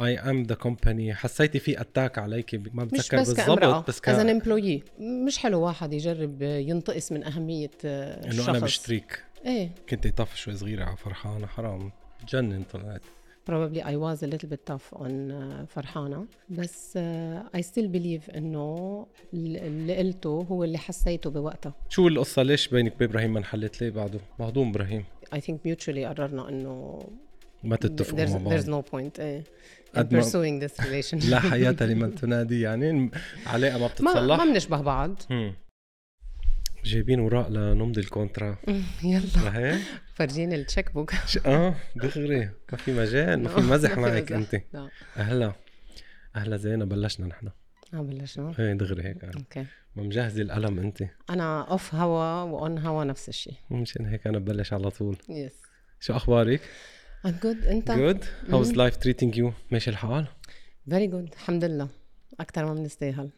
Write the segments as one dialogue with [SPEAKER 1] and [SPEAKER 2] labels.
[SPEAKER 1] I am the company حسيتي في attack عليكي ما بتذكر بالضبط بس
[SPEAKER 2] as
[SPEAKER 1] كان
[SPEAKER 2] an employee. مش حلو واحد يجرب ينتقص من أهمية آه،
[SPEAKER 1] إنه
[SPEAKER 2] الشخص
[SPEAKER 1] أنا مشتريك
[SPEAKER 2] إيه.
[SPEAKER 1] كنت tough شوي صغيرة على فرحانة حرام. جنن طلعت
[SPEAKER 2] probably I was a little bit tough on uh, فرحانة. بس uh, I still believe إنه اللي قلته هو اللي حسيته بوقتها
[SPEAKER 1] شو القصة؟ ليش بينك وابراهيم ما انحلت؟ ليه بعده؟ مهضوم إبراهيم.
[SPEAKER 2] I think mutually قررنا إنه
[SPEAKER 1] ما تتفقوا
[SPEAKER 2] there's,
[SPEAKER 1] مع
[SPEAKER 2] there's
[SPEAKER 1] بعض
[SPEAKER 2] no point إيه in pursuing this relationship
[SPEAKER 1] لا حياة لمن تنادي يعني علاقة ما بتتصلح.
[SPEAKER 2] ما بنشبه بعض.
[SPEAKER 1] جايبين اوراق لنمضي ال
[SPEAKER 2] contrat.
[SPEAKER 1] يلا.
[SPEAKER 2] فرجيني ال cheque
[SPEAKER 1] book آه دغري. ما في مجال ما في مزح معك. أنت.
[SPEAKER 2] لا.
[SPEAKER 1] أهلا. أهلا زينه بلشنا نحن.
[SPEAKER 2] آه بلشنا.
[SPEAKER 1] هي دغري هيك يعني.
[SPEAKER 2] okay.
[SPEAKER 1] ما مجهزة القلم أنت.
[SPEAKER 2] أنا off هوا و on هوا نفس الشيء
[SPEAKER 1] مشان هيك أنا ببلش على طول.
[SPEAKER 2] yes
[SPEAKER 1] شو أخبارك؟
[SPEAKER 2] I'm good. انت؟
[SPEAKER 1] جود هاوز لايف تريتينج يو ماشي الحال؟
[SPEAKER 2] very good الحمد لله. أكثر ما بنستاهل.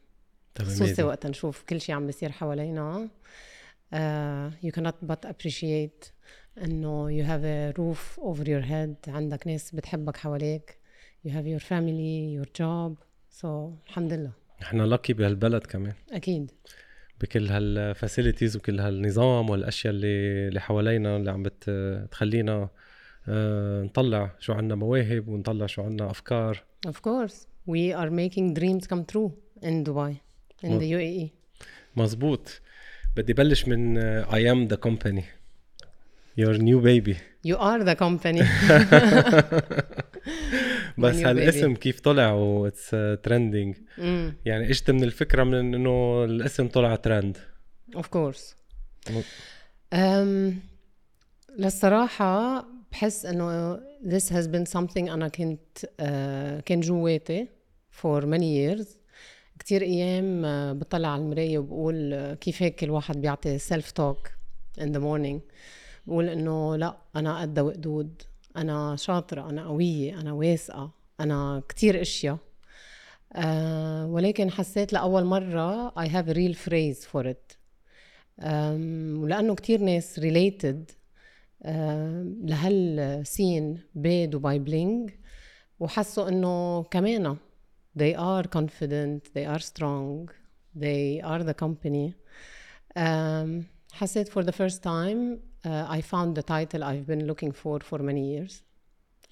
[SPEAKER 2] خصوصي. وقت نشوف كل شيء عم بيصير حوالينا. Uh, you cannot but appreciate إنه you have a roof over your head. عندك ناس بتحبك حواليك. You have your family your job. So الحمد لله.
[SPEAKER 1] نحن lucky بهالبلد كمان.
[SPEAKER 2] أكيد.
[SPEAKER 1] بكل هالفاسيلتيز وكل هالنظام والأشياء اللي اللي حوالينا اللي عم بتخلينا آه، نطلع شو عنا مواهب ونطلع شو عنا أفكار.
[SPEAKER 2] Of course. We are making dreams come true in Dubai in
[SPEAKER 1] Well-
[SPEAKER 2] the E. UAE
[SPEAKER 1] مزبوط بدي بلش من I am the company your new baby
[SPEAKER 2] you are the company.
[SPEAKER 1] بس هالاسم كيف طلع؟ What's trending
[SPEAKER 2] mm,
[SPEAKER 1] يعني اجت من الفكرة من إنه الاسم طلع trend
[SPEAKER 2] of course.
[SPEAKER 1] م-
[SPEAKER 2] Um, للصراحة بحس إنه this has been something أنا كنت uh, كان جواتي for many years. كتير أيام uh, بطلع على المراية وبقول uh, كيف هيك الواحد بيعطي self talk in the morning. بقول إنه لا أنا قد وقدود أنا شاطرة أنا قوية أنا واثقة أنا كتير أشياء. آه ولكن حسيت لأول مرة I have a real phrase for it. أم، ولأنه كتير ناس related لهالسين بدبي بلينج وحسوا إنه كمان they are confident they are strong they are the company أم، حسيت for the first time uh, I found the title I've been looking for for many years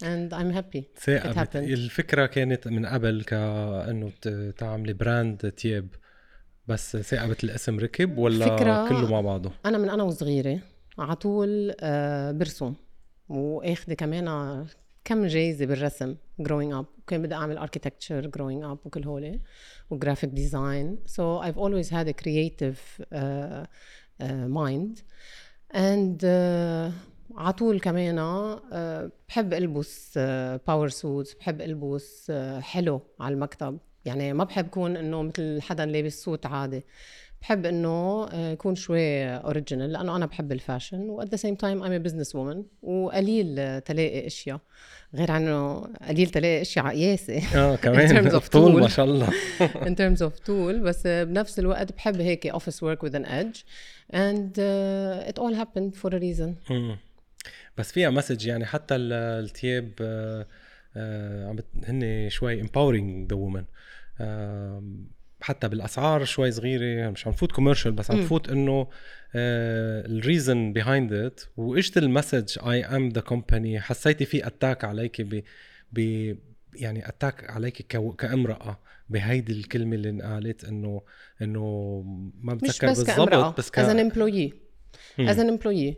[SPEAKER 2] and I'm happy it happened
[SPEAKER 1] الفكرة كانت من قبل كانه ت- تعملي براند تياب بس ثاقبت الاسم ركب ولا
[SPEAKER 2] فكرة-
[SPEAKER 1] كله مع بعضه
[SPEAKER 2] أنا من أنا وصغيره على طول آه، برسم وآخذة كمان كم جايزة بالرسم growing up. وكان بدي أعمل architecture growing up وكل هول و graphic design had a creative uh, uh, mind. And uh, على طول كمان uh, بحب ألبس power suits بحب ألبس uh, حلو على المكتب. يعني ما بحب كون إنه مثل حدا لابس suit عادي. بحب إنه آه، يكون شوي original لأنه أنا بحب ال fashion و at the same time I'm business woman وقليل تلاقي إشياء. غير عنه قليل تلاقي إشياء على قياسه
[SPEAKER 1] آه
[SPEAKER 2] terms
[SPEAKER 1] كمان.
[SPEAKER 2] of
[SPEAKER 1] طول. ما شاء الله.
[SPEAKER 2] In terms of طول بس بنفس الوقت بحب هيك with an edge and uh, it all happened for a reason.
[SPEAKER 1] مم. بس فيها message يعني حتى ال- التياب آه، آه، عم هن شوي empowering the woman. آه، حتى بالأسعار شوي صغيرة مش عم فوت commercial بس عم. فوت إنه ال reason behind it واجت ال message؟ I am the company حسيتي في attack عليك ب ب يعني اتاك عليك كو- كامرأة بهيدي الكلمة اللي انقالت إنه إنه ما بتذكر بالضبط بس ك...
[SPEAKER 2] employee.
[SPEAKER 1] مم.
[SPEAKER 2] as an employee.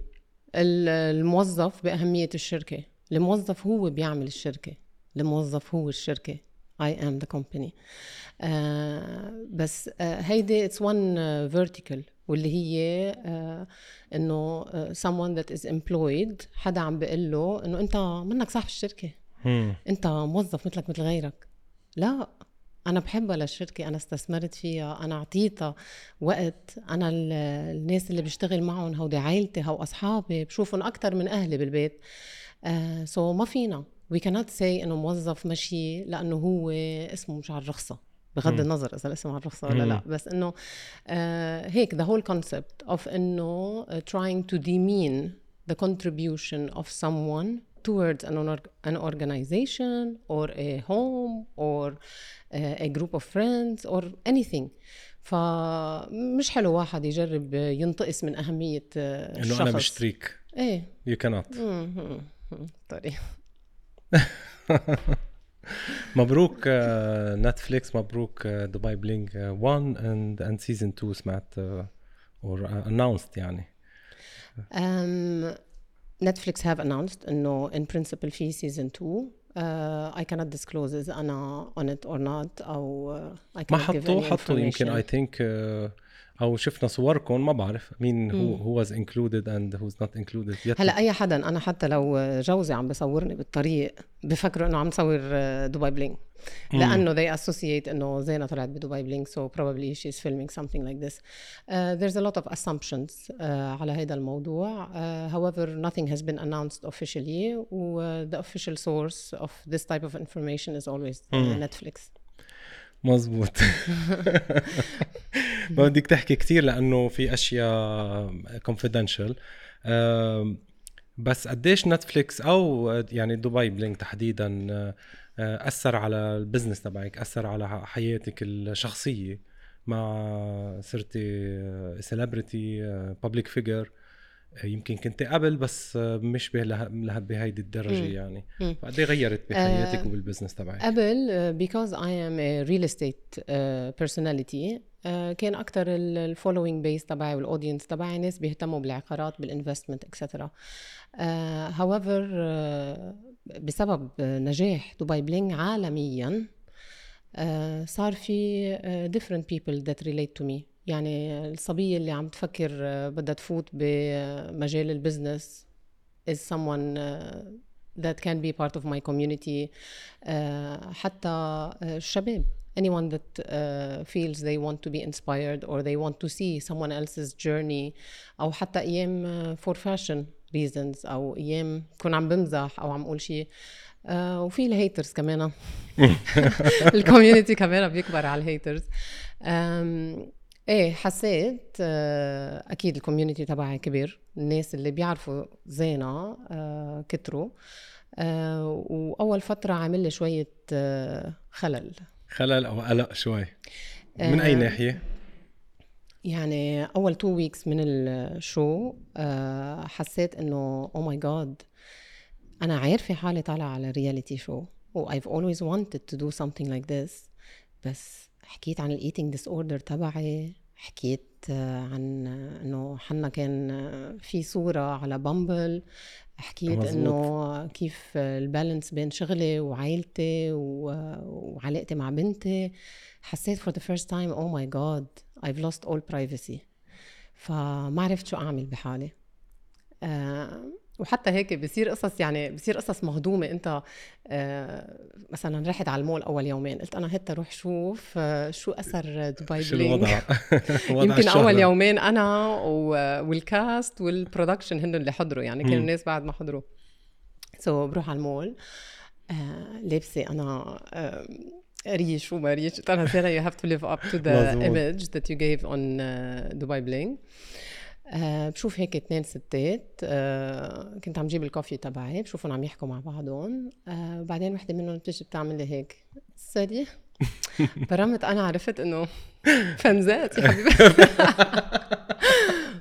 [SPEAKER 2] ال- الموظف بأهمية الشركة. الموظف هو بيعمل الشركة. الموظف هو الشركة. I am the company. آه بس آه هيدي it's one آه vertical واللي هي آه إنه آه someone that is employed حدا عم بيقول له إنه أنت منك صاحب
[SPEAKER 1] الشركة.
[SPEAKER 2] أنت موظف مثلك مثل غيرك. لا أنا بحبها للشركه أنا استثمرت فيها أنا أعطيتها وقت أنا ال- الناس اللي بشتغل معهم هودي عائلتي هو أصحابي بشوفهم أكثر من أهلي بالبيت. آه so ما فينا. وي كانت سي إنه موظف مشي لأنه هو اسمه مش على الرخصة. بغض
[SPEAKER 1] مم.
[SPEAKER 2] النظر إذا الاسم على الرخصة ولا لا. بس إنه آه هيك the whole concept of إنه trying to demean the contribution of someone towards an, org- an organization or a home or uh, a group of friends or anything. فمش حلو واحد يجرب ينتقص من أهمية آه،
[SPEAKER 1] إنه
[SPEAKER 2] الشخص.
[SPEAKER 1] أنا مشتريك.
[SPEAKER 2] إيه.
[SPEAKER 1] يو كانت
[SPEAKER 2] مم. طريق
[SPEAKER 1] مبروك آه، Netflix مبروك آه، Dubai Bling 1 and and season 2 سمعت or announced يعني
[SPEAKER 2] Um, Netflix have announced انه in principle في season 2 uh, I cannot disclose إذا أنا on it or not. أو uh, I
[SPEAKER 1] ما
[SPEAKER 2] cannot give
[SPEAKER 1] حطوا
[SPEAKER 2] any
[SPEAKER 1] حطوا يمكن
[SPEAKER 2] information.
[SPEAKER 1] اي ثينك أو شفنا صوركم ما بعرف مين هو. who was included and who's not included
[SPEAKER 2] هلا اي حدا أنا حتى لو جوزي عم بصورني بالطريق بفكروا انه عم نصور آه، Dubai Bling لأنه they associate انه زينه طلعت ب Dubai Bling so probably she's filming something like this uh, there's a lot of assumptions uh, على هذا الموضوع uh, however nothing has been announced officially و the official source of this type of information is always uh. Netflix
[SPEAKER 1] مزبوط ما بدك تحكي كثير لأنه في أشياء آم، بس قديش Netflix أو يعني Dubai Bling تحديدا آه، أثر على ال business تبعك أثر على حياتك الشخصية مع صرتي celebrity public figure يمكن كنت قبل بس آه، مش بهيدي الدرجة
[SPEAKER 2] مم.
[SPEAKER 1] يعني. فقد إيه غيرت بحياتك
[SPEAKER 2] آه،
[SPEAKER 1] وبال business تبعك
[SPEAKER 2] قبل because I am a real estate uh, personality uh, كان أكثر ال following base تبعي وال audience تبعي ناس بيهتموا بالعقارات بال investment etcetera however uh, بسبب نجاح Dubai Bling عالميا uh, صار في uh, different people that relate to me يعني الصبية اللي عم تفكر uh, بدها تفوت بمجال البزنس is someone uh, that can be part of my community uh, حتى uh, الشباب anyone that uh, feels they want to be inspired or they want to see someone else's journey أو حتى أيام uh, for fashion reasons أو أيام كون عم بمزح أو عم أقول شيء uh, وفي ال haters كمان ال community كمان بيكبر على ال haters um, إيه حسيت آه، أكيد ال community تبعي كبر الناس اللي بيعرفوا زينة آه، كتروا. آه، وأول فترة عامل لي شوية خلل.
[SPEAKER 1] خلل أو قلق شوي. من
[SPEAKER 2] أي
[SPEAKER 1] ناحية؟
[SPEAKER 2] يعني أول two weeks من ال show حسيت إنه oh my god أنا عارفة حالي طالعه على reality show و I've always wanted to do something like this. بس حكيت عن ال eating disorder تبعي حكيت آه، عن آه، إنه حنا كان آه، في صورة على Bumble حكيت. إنه كيف ال balance بين شغلي وعائلتي وعلاقتي مع بنتي. حسيت for the first time oh my god I've lost all privacy. فما عرفت شو أعمل بحالي. آه وحتى هيك بصير قصص يعني بصير قصص مهضومة انت آه مثلا رحت على المول أول يومين قلت أنا هتا روح شوف آه شو أثر دبي
[SPEAKER 1] شو الوضع وضع
[SPEAKER 2] يمكن. أول يومين أنا وال cast وال production هن اللي حضروا يعني كانوا. الناس بعد ما حضروا so so, بروح على المول آه لابسة أنا آه ريش وما ريش قلت have to live up to the
[SPEAKER 1] مظبوط.
[SPEAKER 2] image that you gave on uh, Dubai Bling آه بشوف هيك اثنين ستات آه كنت عم جيب ال coffee تبعي بشوفهم عم يحكوا مع بعضهم. آه بعدين وحدة منهم بتيجي بتعمل لي هيك sorry. برمت أنا عرفت إنه fans ات يا حبيبي.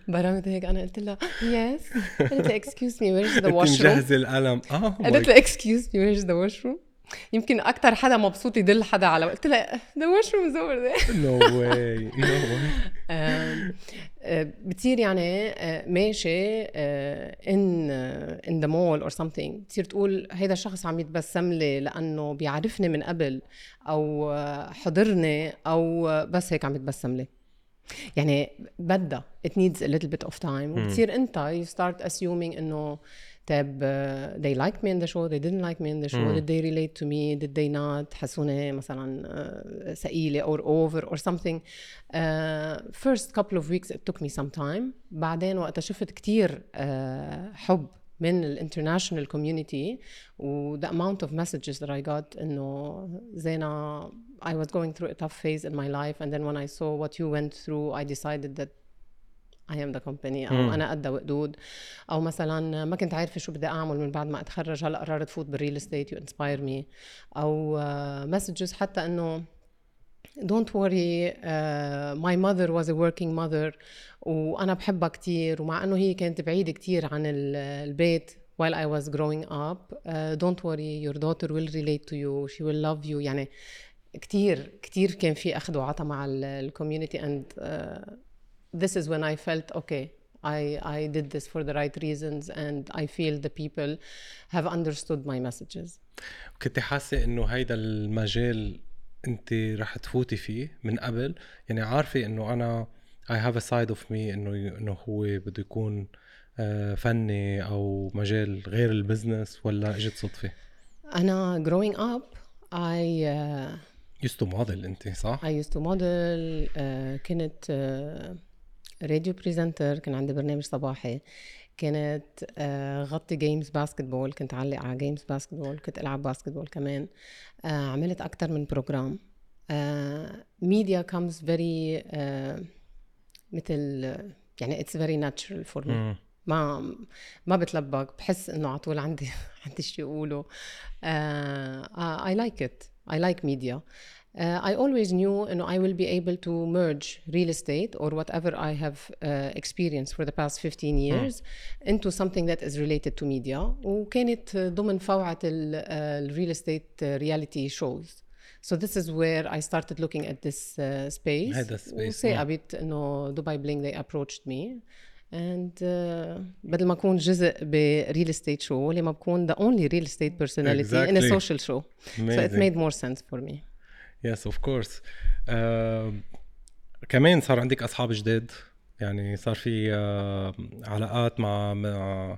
[SPEAKER 2] برمت هيك أنا قلت لها yes قالت لي excuse me where's the
[SPEAKER 1] أنت
[SPEAKER 2] washroom
[SPEAKER 1] مجهزة القلم. آه
[SPEAKER 2] قالت لي excuse me where's the washroom يمكن أكثر حدا مبسوط يدل حدا على قلت لها ذا واشروم از اوفر ذير
[SPEAKER 1] no way
[SPEAKER 2] no way بتصير يعني آه، ماشي in in the mall or something. بتصير تقول هيدا الشخص عم يتبسم لي لأنه بيعرفني من قبل أو آه، حضرني أو آه، بس هيك عم يتبسم لي. يعني بدها. It needs a little bit of time. وبتصير أنت you start assuming إنه طيب uh, they liked me in the show they didn't like me in the show
[SPEAKER 1] مم.
[SPEAKER 2] did they relate to me did they not حسوني مثلا uh, ثقيلة or over or something uh, first couple of weeks it took me some time بعدين وقت شفت كتير uh, حب من الانترناشونال كوميونتي و the amount of messages that I got انه زينة I was going through a tough phase in my life and then when I saw what you went through I decided that Am the company
[SPEAKER 1] مم.
[SPEAKER 2] أو أنا قد وقدود أو مثلا ما كنت عارفة شو بدي أعمل من بعد ما أتخرج هلأ قررت فوت بال real estate you inspire me أو messages حتى إنه don't worry uh, my mother was a working mother وأنا بحبها كتير ومع أنه هي كانت بعيدة كتير عن ال- البيت while I was growing up uh, don't worry your daughter will relate to you she will love you. يعني كتير كتير كان في أخذ وعطا مع ال community uh, this is when I felt okay I, I did this for the right reasons and I feel the people have understood my messages
[SPEAKER 1] كنت حاسه انه هيدا المجال انت رح تفوتي فيه من قبل يعني عارفه انه أنا I have a side of me انه انه هو بده يكون آه، فني أو مجال غير البزنس ولا اجت صدفه
[SPEAKER 2] أنا growing up I uh,
[SPEAKER 1] used to model انت صح؟
[SPEAKER 2] I used to model uh, كنت radio presenter كان عندي برنامج صباحي كانت uh, غطي games basketball كنت علق على games basketball كنت ألعب basketball كمان uh, عملت أكثر من program media comes very مثل يعني it's very natural for
[SPEAKER 1] me.
[SPEAKER 2] ما ما بتلبك بحس إنه على طول عندي عندي شيء أقوله. I like it. I like media. uh, I always knew انه I will be able to merge real estate or whatever I have uh, experienced for the past 15 years into something that is related to media وكانت ضمن فوعة ال real estate reality shows So this is where I started looking at this uh, space.
[SPEAKER 1] هيدا space، نعم.
[SPEAKER 2] وثاقبت انه دبي بلينك they approached me and uh, بدل ما اكون جزء بريل استيت شو لما بكون the only real estate personality in a
[SPEAKER 1] Exactly.
[SPEAKER 2] social show. So it
[SPEAKER 1] Amazing.
[SPEAKER 2] made more sense for me.
[SPEAKER 1] yes of course كمان صار عندك أصحاب جداد يعني صار في آه، علاقات مع مع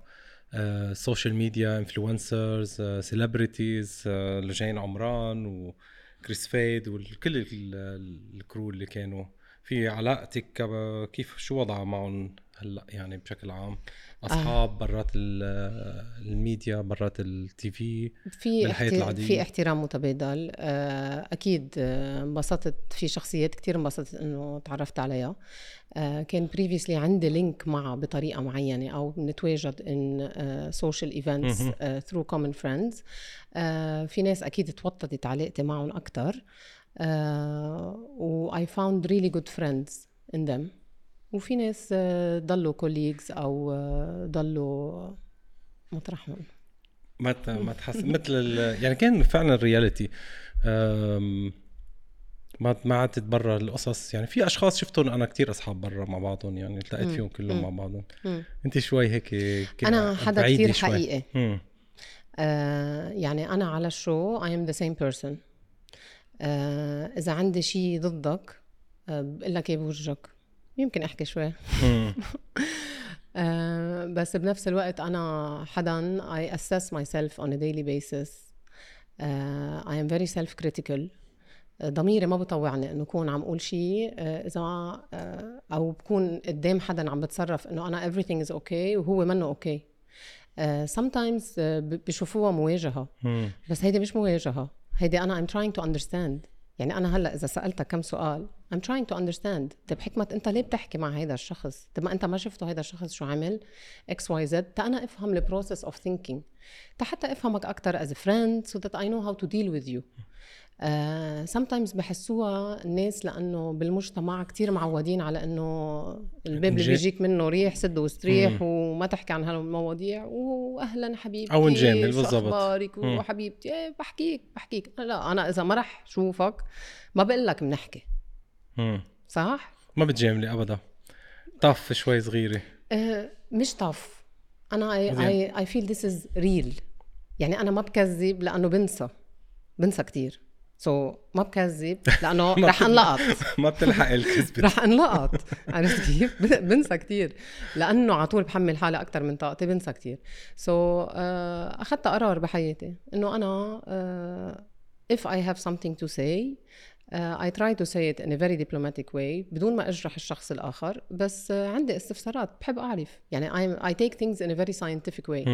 [SPEAKER 1] social media influencers celebrities لجين عمران وكريس فيد وكل ال- ال- ال crew اللي كانوا. في علاقتك كب- كيف شو وضعها معهم هلا يعني بشكل عام؟ أصحاب برات ال- الميديا برات ال TV
[SPEAKER 2] في
[SPEAKER 1] بالحياة
[SPEAKER 2] احتي...
[SPEAKER 1] العادية.
[SPEAKER 2] في احترام متبادل. آه، أكيد آه، انبسطت في شخصيات كتير انبسطت إنه تعرفت عليها. آه، كان previously عندي link معها بطريقة معينة أو نتواجد in social events through common friends في ناس أكيد توطدت علاقتي معهم أكثر و I found really good friends in them. وفي ناس آه، ضلوا colleagues أو آه، ضلوا مطرحهم.
[SPEAKER 1] ما ما تحس مثل ال... يعني كان فعلا رياليتي ما ما عدت برا القصص. يعني في أشخاص شفتهم أنا كتير أصحاب برا مع بعضهم يعني التقيت فيهم كلهم مع بعضهم. انت شوي هيك
[SPEAKER 2] أنا حدا كتير
[SPEAKER 1] شوي.
[SPEAKER 2] حقيقي. آه يعني أنا على الشو am the same person. آه إذا عندي شيء ضدك آه بقول لك إيه بوجهك. يمكن أحكي شوي. آه بس بنفس الوقت أنا حدا I assess myself on a daily basis. آه I am very self critical آه، ضميري ما بطوعني إنه أكون عم أقول شيء إذا أو بكون قدام حدا عم بتصرف إنه أنا everything is okay وهو منه okay. آه، sometimes بشوفوها
[SPEAKER 1] مواجهة.
[SPEAKER 2] بس هيدي مش مواجهة. هيدي أنا I'm trying to understand. يعني أنا هلأ إذا سألتك كم سؤال I'm trying to understand. طيب حكمت أنت ليه بتحكي مع هيدا الشخص؟ طيب ما أنت ما شفته هيدا الشخص شو عمل X Y Z تا أنا أفهم ال process of thinking تا حتى أفهمك أكثر a friend so that I know how to deal with you. Uh, sometimes بحسوها الناس لأنه بالمجتمع كتير معودين على إنه الباب اللي بيجيك منه ريح سد واستريح وما تحكي عن هالمواضيع. واهلا حبيبتي
[SPEAKER 1] أو نجامل، بالضبط.
[SPEAKER 2] أخبارك؟
[SPEAKER 1] مم.
[SPEAKER 2] وحبيبتي إيه بحكيك بحكيك. لا أنا إذا ما رح شوفك ما بقول لك بنحكي.
[SPEAKER 1] مم.
[SPEAKER 2] صح؟
[SPEAKER 1] ما بتجاملي أبدا. tough شوي صغيرة.
[SPEAKER 2] أه مش tough.
[SPEAKER 1] أنا.
[SPEAKER 2] I I feel this is real يعني أنا ما بكذب لأنه بنسى. بنسى كتير. so so, ما بكذب
[SPEAKER 1] لأنه
[SPEAKER 2] رح انلقط.
[SPEAKER 1] ما بتلحق الكذبة.
[SPEAKER 2] رح انلقط. عرفت كيف؟ بن- بنسى كتير. لأنه على طول بحمل حالي أكثر من طاقتي بنسى كتير. so so, uh, أخذت قرار بحياتي إنه أنا uh, if I have something to say uh, I try to say it in a very diplomatic way بدون ما أجرح الشخص الآخر بس uh, عندي استفسارات بحب أعرف. يعني I'm, I take things in a very scientific way.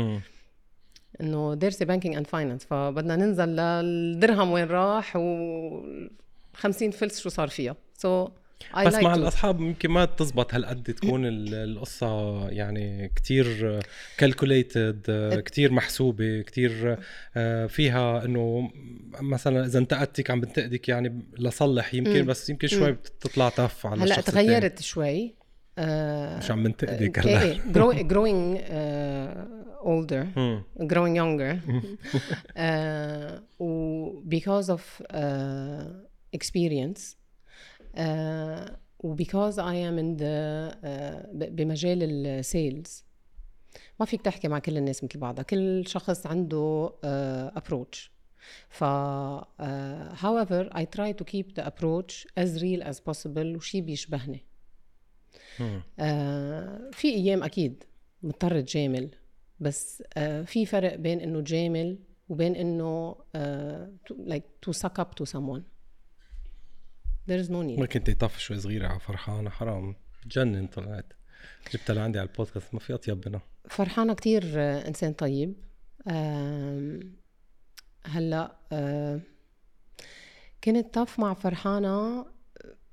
[SPEAKER 2] إنه دارسه banking and finance فبدنا ننزل للدرهم وين راح و 50 فلس شو صار فيها so so, I
[SPEAKER 1] بس
[SPEAKER 2] like
[SPEAKER 1] مع
[SPEAKER 2] to.
[SPEAKER 1] الأصحاب يمكن ما تزبط هالقد تكون ال- القصة يعني كتير calculated كتير محسوبة كتير آه، فيها إنه مثلا إذا انتقدتك عم بنتقدك يعني لصلح يمكن. بس يمكن شوي بتطلع tough على هلأ.
[SPEAKER 2] تغيرت شوي آه،
[SPEAKER 1] مش عم بنتقدك
[SPEAKER 2] إيه هلأ growing uh, older
[SPEAKER 1] مم.
[SPEAKER 2] growing younger uh, because of uh, experience uh, because I am in the uh, بمجال ال sales ما فيك تحكي مع كل الناس مثل بعضها كل شخص عنده uh, approach ف uh, however I try to keep the approach as real as possible وشي بيشبهني. آه، في أيام أكيد مضطر تجامل بس آه، في فرق بين إنه تجامل وبين إنه like to suck up to someone. There is no need.
[SPEAKER 1] ما كنت طف شوي صغيرة على فرحانة حرام. تجنن طلعت جبتها لعندي على البودكاست ما في أطيب منها.
[SPEAKER 2] فرحانة كتير آه، إنسان طيب. هلأ آه، كانت طف مع فرحانة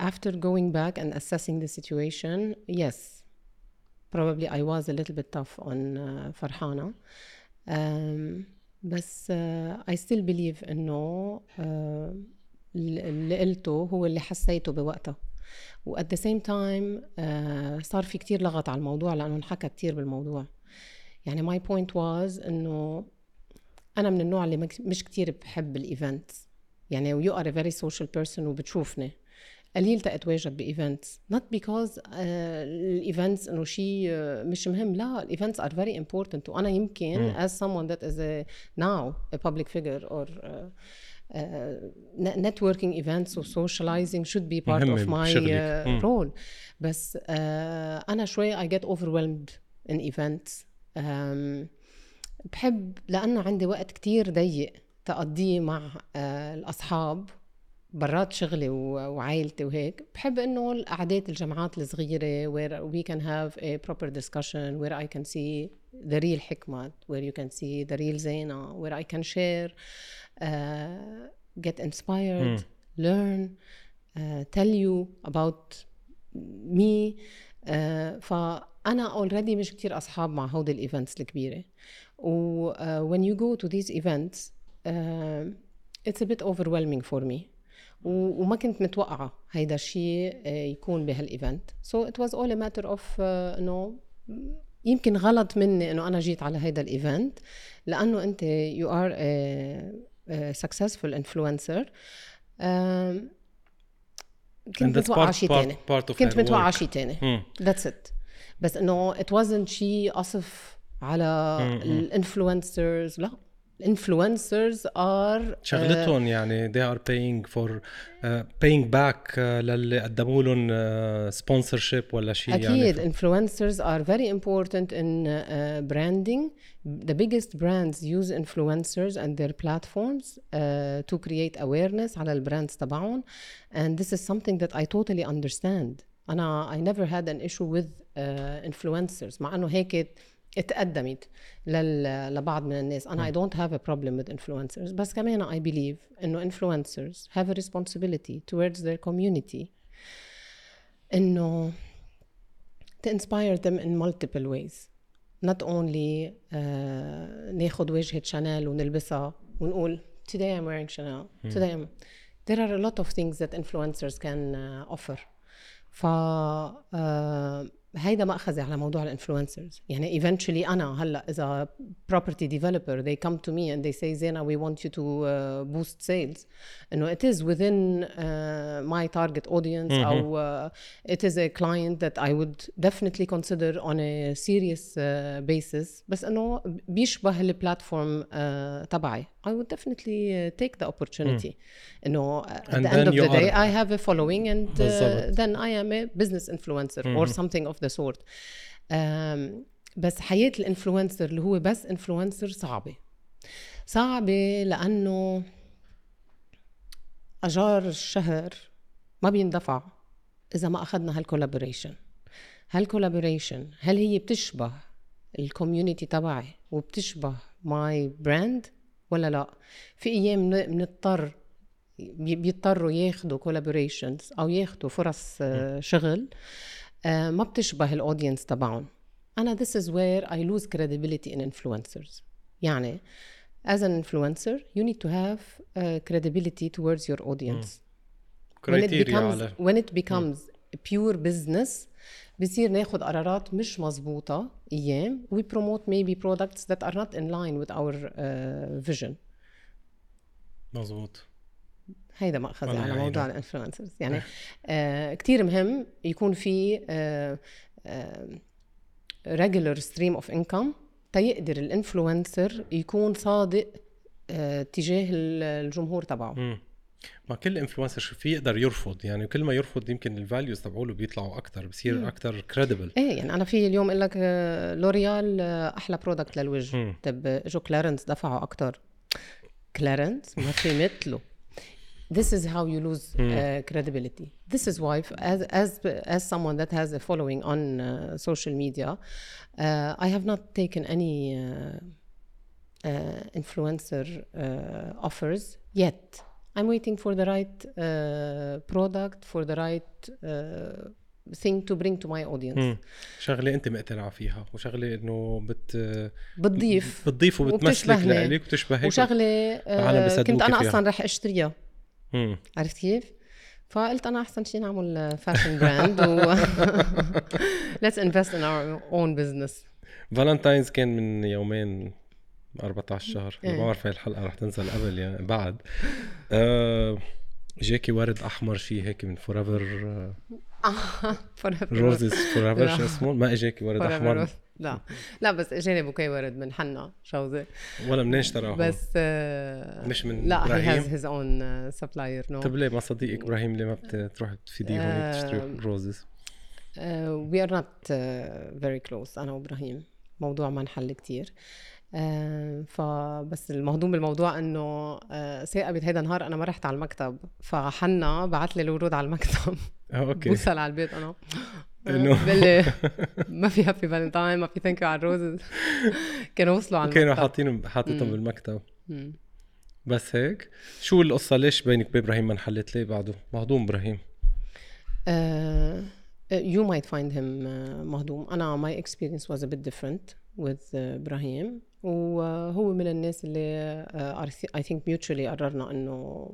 [SPEAKER 2] after going back and assessing the situation. Yes. Probably I was a little bit tough on آه، فرحانة آم، بس آه، I still believe إنه آه، اللي قلته هو اللي حسيته بوقتها و at the same time آه، صار في كتير لغط على الموضوع لأنه انحكى كتير بالموضوع. يعني my point was إنه أنا من النوع اللي مش كتير بحب ال events يعني you are a very social person وبتشوفني. قليل اتواجد ب events not because ال events انه شيء آه، مش مهم لا ال events are very important وأنا يمكن as someone that is a now a public figure or uh, uh, networking events or socializing should be part
[SPEAKER 1] مهمة
[SPEAKER 2] of my
[SPEAKER 1] بشغلك.
[SPEAKER 2] uh,
[SPEAKER 1] مم.
[SPEAKER 2] role بس uh, أنا شوي I get overwhelmed in events um, بحب لأنه عندي وقت كتير ضيق تقضيه مع آه، الأصحاب برات شغلي وعائلتي وهيك بحب انه القعدات الجمعات الصغيره where we can have a proper discussion where I can see the real حكمت where you can see the real زينة where I can share uh, get inspired learn uh, tell you about me uh, فأنا already مش كتير أصحاب مع هودي الإيفنتس الكبيرة و uh, when you go to these events uh, it's a bit overwhelming for me وما كنت متوقعة هيدا الشيء uh, يكون بهالإيفنت. So it was all a matter of uh, إنه يمكن غلط مني إنه أنا جيت على هيدا ال event لأنه أنت you are a, a successful influencer. um,
[SPEAKER 1] And
[SPEAKER 2] كنت
[SPEAKER 1] part-
[SPEAKER 2] شيء
[SPEAKER 1] of
[SPEAKER 2] كنت
[SPEAKER 1] work.
[SPEAKER 2] شيء تاني.
[SPEAKER 1] مم.
[SPEAKER 2] that's it. بس إنه it wasn't شيء قصف على ال influencers لا. الانفلونسرز ار
[SPEAKER 1] شغلتهم يعني they are paying for uh, paying back uh, للي قدموا لهم uh, sponsorship ولا شيء
[SPEAKER 2] اكيد
[SPEAKER 1] يعني
[SPEAKER 2] influencers are very important in uh, branding the biggest brands use influencers and their platforms uh, to create awareness على البراندز تبعهم and this is something that I totally understand انا I never had an issue with uh, influencers مع انه هيك اتقدمت لبعض من الناس. أنا I don't have a problem with influencers بس كمان I believe إنه influencers have a responsibility towards their community إنه to inspire them in multiple ways not only ناخذ وجهة Chanel ونلبسها ونقول today I'm wearing Chanel. hmm. today I'm... there are a lot of things that influencers can uh, offer. ف آه، هيدا مأخذي على موضوع ال influencers يعني eventually أنا هلا إذا property developer they come to me and they say Zena we want you to uh, boost sales إنه it is within uh, my target audience أو uh, it is a client that I would definitely consider on a serious uh, basis بس إنه بيشبه البلاتفورم uh, تبعي I would definitely uh, take the opportunity. إنه at
[SPEAKER 1] And
[SPEAKER 2] the end of
[SPEAKER 1] you
[SPEAKER 2] the day I have a following and uh, then I am a business influencer or something of the sort. Um, بس حياة الانفلونسر اللي هو بس انفلونسر صعبة. صعبة لأنه أجار الشهر ما بيندفع إذا ما أخذنا هال collaboration هال collaboration هل هي بتشبه ال community تبعي وبتشبه my brand ولا لا في أيام بن- بنضطر بي- بيضطروا ياخدوا collaborations أو ياخدوا فرص آه، شغل آه، ما بتشبه ال audience تبعهم أنا this is where I lose credibility in influencers يعني as an influencer you need to have uh, credibility towards your audience when it becomes when it becomes pure business بصير ناخد قرارات مش أيام. We promote maybe products that are not in line with our uh, vision.
[SPEAKER 1] مزبوط
[SPEAKER 2] هيدا مأخذي على. موضوع الانفلونسرز يعني آه كتير مهم يكون في regular stream of income. تيقدر ال influencer يكون صادق آه تجاه ال- الجمهور تبعه.
[SPEAKER 1] ما كل influencer شو في يقدر يرفض يعني كل ما يرفض يمكن ال values تبعوله بيطلعوا أكثر بصير أكثر credible
[SPEAKER 2] إيه يعني أنا في اليوم أقول لك آه، لوريال آه، أحلى product للوجه
[SPEAKER 1] مم.
[SPEAKER 2] طب اجوا كلارنس دفعوا أكثر كلارنس ما في مثله This is how you lose uh, credibility. This is why, as as as someone that has a following on uh, social media, uh, I have not taken any uh, uh, influencer uh, offers yet. I'm waiting for the right uh, product, for the right uh, thing to bring to my audience.
[SPEAKER 1] مم. شغلة أنت مقتنعة فيها وشغلة إنه بت
[SPEAKER 2] بتضيف
[SPEAKER 1] بتضيف وبتمثلك. لإلك وبتشبهك وشغلة
[SPEAKER 2] آه كنت أنا
[SPEAKER 1] فيها.
[SPEAKER 2] أصلا رح أشتريها
[SPEAKER 1] مم.
[SPEAKER 2] عرفت كيف؟ فقلت أنا أحسن شيء نعمل fashion brand و let's invest in our own business
[SPEAKER 1] Valentine's كان من يومين 14 شهر.
[SPEAKER 2] إيه.
[SPEAKER 1] ما بعرف هاي الحلقة رح تنزل قبل يعني بعد. آه جاكي ورد أحمر شيء هيك من Forever
[SPEAKER 2] Forever.
[SPEAKER 1] Roses Forever
[SPEAKER 2] لا.
[SPEAKER 1] شو اسمه؟ ما اجاكي ورد. أحمر.
[SPEAKER 2] لا. لا بس إجاني بوكيه ورد من حنا جوزي
[SPEAKER 1] ولا منين اشتراه
[SPEAKER 2] بس آه
[SPEAKER 1] مش من
[SPEAKER 2] لا he has his own uh, supplier no.
[SPEAKER 1] طب ليه ما صديقك إبراهيم ليه ما بتروح تفيديه هون تشتري
[SPEAKER 2] آم. roses we are not uh, very close أنا وإبراهيم. موضوع ما انحل كتير. uh, فبس المهضوم بالموضوع إنه تقابت هيدا النهار أنا ما رحت على المكتب فحنا بعت لي الورود على المكتب.
[SPEAKER 1] آه أوكي.
[SPEAKER 2] بوصل على البيت
[SPEAKER 1] أنا.
[SPEAKER 2] بقول لي ما في happy Valentine ما في thank you على ال roses كانوا وصلوا على
[SPEAKER 1] كانوا
[SPEAKER 2] المكتب.
[SPEAKER 1] حاطين حاططهم
[SPEAKER 2] مم.
[SPEAKER 1] بالمكتب. بس هيك. شو القصة؟ ليش بينك وابراهيم ما انحلت؟ ليه بعده؟ مهضوم
[SPEAKER 2] إبراهيم. you might find him uh, مهضوم. أنا my experience was a bit different with إبراهيم. وهو من الناس اللي I think mutually قررنا إنه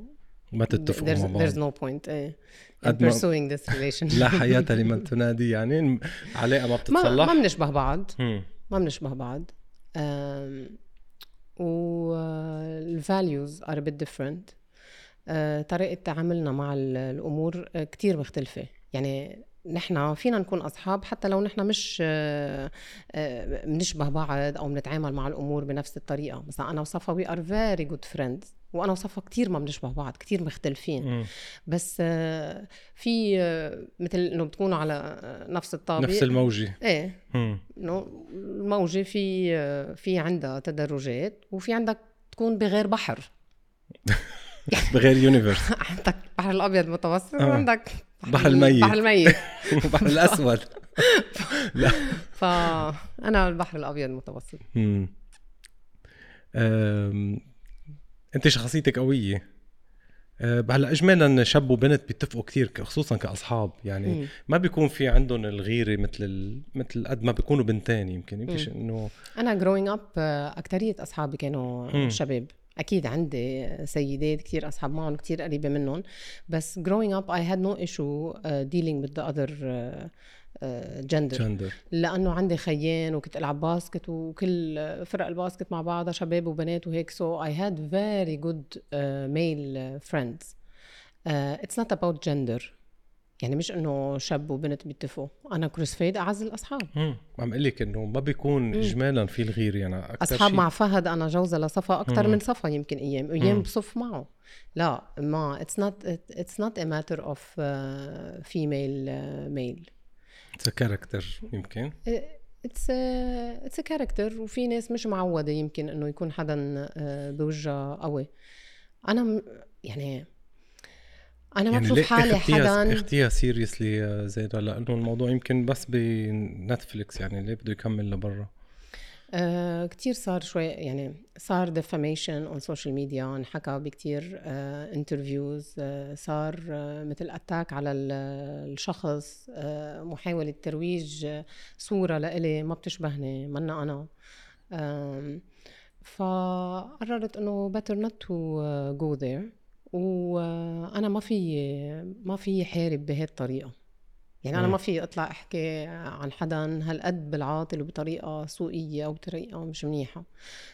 [SPEAKER 1] ما تتفقوا
[SPEAKER 2] there's,
[SPEAKER 1] مع بعض.
[SPEAKER 2] there's no point eh, in pursuing this relationship
[SPEAKER 1] لا حياة لمن تنادي يعني علاقة ما بتتصلح.
[SPEAKER 2] ما بنشبه بعض. ما بنشبه بعض. و ال values are a bit different. آه، طريقة تعاملنا مع ال- الأمور آه، كتير مختلفة. يعني نحن فينا نكون أصحاب حتى لو نحن مش آه، آه، بنشبه بعض أو بنتعامل مع الأمور بنفس الطريقة. مثلا أنا وصفا we are very good friends. وأنا وصفا كتير ما بنشبه بعض كتير مختلفين. بس آه، في آه، مثل إنه بتكونوا على آه، نفس الطابق.
[SPEAKER 1] نفس الموجة.
[SPEAKER 2] إيه.
[SPEAKER 1] مم.
[SPEAKER 2] إنه الموجة في في عندها تدرجات وفي عندك تكون بغير بحر.
[SPEAKER 1] بغير يونيفرس
[SPEAKER 2] عندك بحر الأبيض المتوسط
[SPEAKER 1] آه.
[SPEAKER 2] وعندك
[SPEAKER 1] بحر الميت.
[SPEAKER 2] بحر الميت
[SPEAKER 1] البحر الأسود لا
[SPEAKER 2] فانا البحر الأبيض المتوسط
[SPEAKER 1] مم. أم... أنت شخصيتك قوية أه، هلا اجمالا شاب وبنت بيتفقوا كثير خصوصا كأصحاب يعني
[SPEAKER 2] مم.
[SPEAKER 1] ما بيكون في عندهم الغيرة مثل ال... مثل قد ما بيكونوا بنتين يمكن يمكن إنه
[SPEAKER 2] أنا growing up اكثريه أصحابي كانوا
[SPEAKER 1] مم.
[SPEAKER 2] شباب أكيد عندي سيدات كثير أصحاب معهم كثير قريبة منهم بس growing up I had no issue uh, dealing with the other uh, uh, gender.
[SPEAKER 1] جندر
[SPEAKER 2] لأنه عندي خيان وكنت ألعب باسكت وكل فرق الباسكت مع بعضها شباب وبنات وهيك had very good uh, male friends. uh, it's not about gender. يعني مش إنه شاب وبنت بيتفقوا. أنا كروس فيد أعز الأصحاب.
[SPEAKER 1] مم. عم أقول لك إنه ما بيكون اجمالا في الغيره يعني أكثر
[SPEAKER 2] أصحاب
[SPEAKER 1] شيء
[SPEAKER 2] مع فهد أنا جوزة لصفا
[SPEAKER 1] أكثر.
[SPEAKER 2] من صفا يمكن أيام
[SPEAKER 1] أيام.
[SPEAKER 2] بصف معه. لا ما it's not it's not a matter of uh, female uh, male.
[SPEAKER 1] character يمكن.
[SPEAKER 2] it's it's character وفي ناس مش معودة يمكن إنه يكون حدا آه، بوجهها قوي. أنا يعني أنا ما بشوف
[SPEAKER 1] ليه
[SPEAKER 2] حالي حدا.
[SPEAKER 1] اخدتيها seriously زيدا لأنه الموضوع يمكن بس بنتفليكس يعني ليه بده يكمل لبرا؟
[SPEAKER 2] آه كتير صار شوي يعني صار defamation on social media انحكى بكتير interviews آه آه صار آه مثل attack على الشخص آه محاولة ترويج صورة لإلي ما بتشبهني منا أنا. آه فقررت إنه better not to go there. وأنا ما في ما في حارب بهي الطريقة. يعني أنا ما في أطلع أحكي عن حدا هالقد بالعاطل وبطريقة سوقيه أو بطريقه مش منيحة.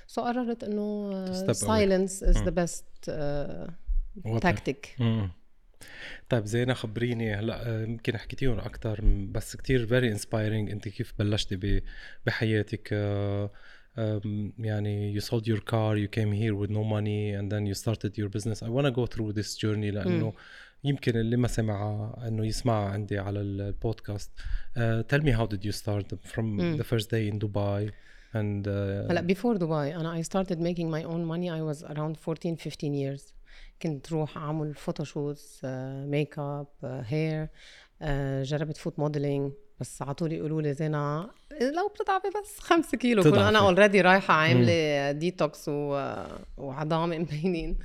[SPEAKER 2] so so قررت إنه silence is the best tactic
[SPEAKER 1] طيب زينة خبريني هلأ يمكن حكيتيهم أكثر بس كتير فيري انسبايرينج أنت كيف بلشتي بحياتك؟ يعني you sold your car you came here with no money and then you started your business I want to go through this journey لانه يمكن اللي ما سمع انه يسمع عندي على البودكاست uh, tell me how did you start from م. the first day in Dubai and uh,
[SPEAKER 2] هلا before Dubai انا I started making my own money I was around 14 15 years كنت روح اعمل فوتوشوتس ميك اب هير جربت فوت موديلينج بس على طول يقولوا لي زينة لو بتتعبي بس خمسة كيلو. كون أنا already رايحة عاملة ديتوكس و... وعظام مبينين.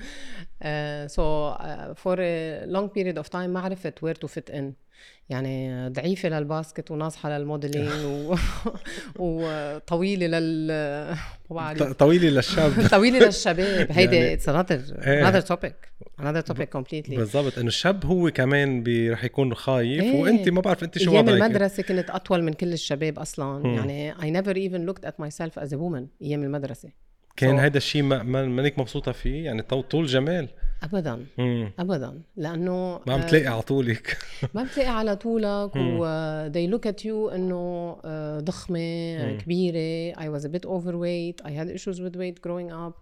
[SPEAKER 2] so for long period of time ما عرفت where to fit in يعني ضعيفة للباسكت وناصحة لل modeling و... وطويلة لل
[SPEAKER 1] طويلة للشاب.
[SPEAKER 2] طويلة للشباب. هيدي. it's another another topic another topic completely
[SPEAKER 1] بالضبط. إنه الشاب هو كمان رح يكون خايف إيه. وانت ما بعرف انت شو
[SPEAKER 2] أيام المدرسة كنت أطول من كل الشباب أصلا. م. يعني I never even looked at myself as a woman أيام المدرسة.
[SPEAKER 1] كان so... هذا الشيء ما مانك مبسوطة فيه؟ يعني طول جمال.
[SPEAKER 2] ابدا. مم. ابدا. لأنه
[SPEAKER 1] ما عم تلاقي على طولك.
[SPEAKER 2] ما بتلاقي على طولك و they look at you إنه آه، ضخمة مم. كبيرة. I was a bit overweight. I had issues with weight growing up.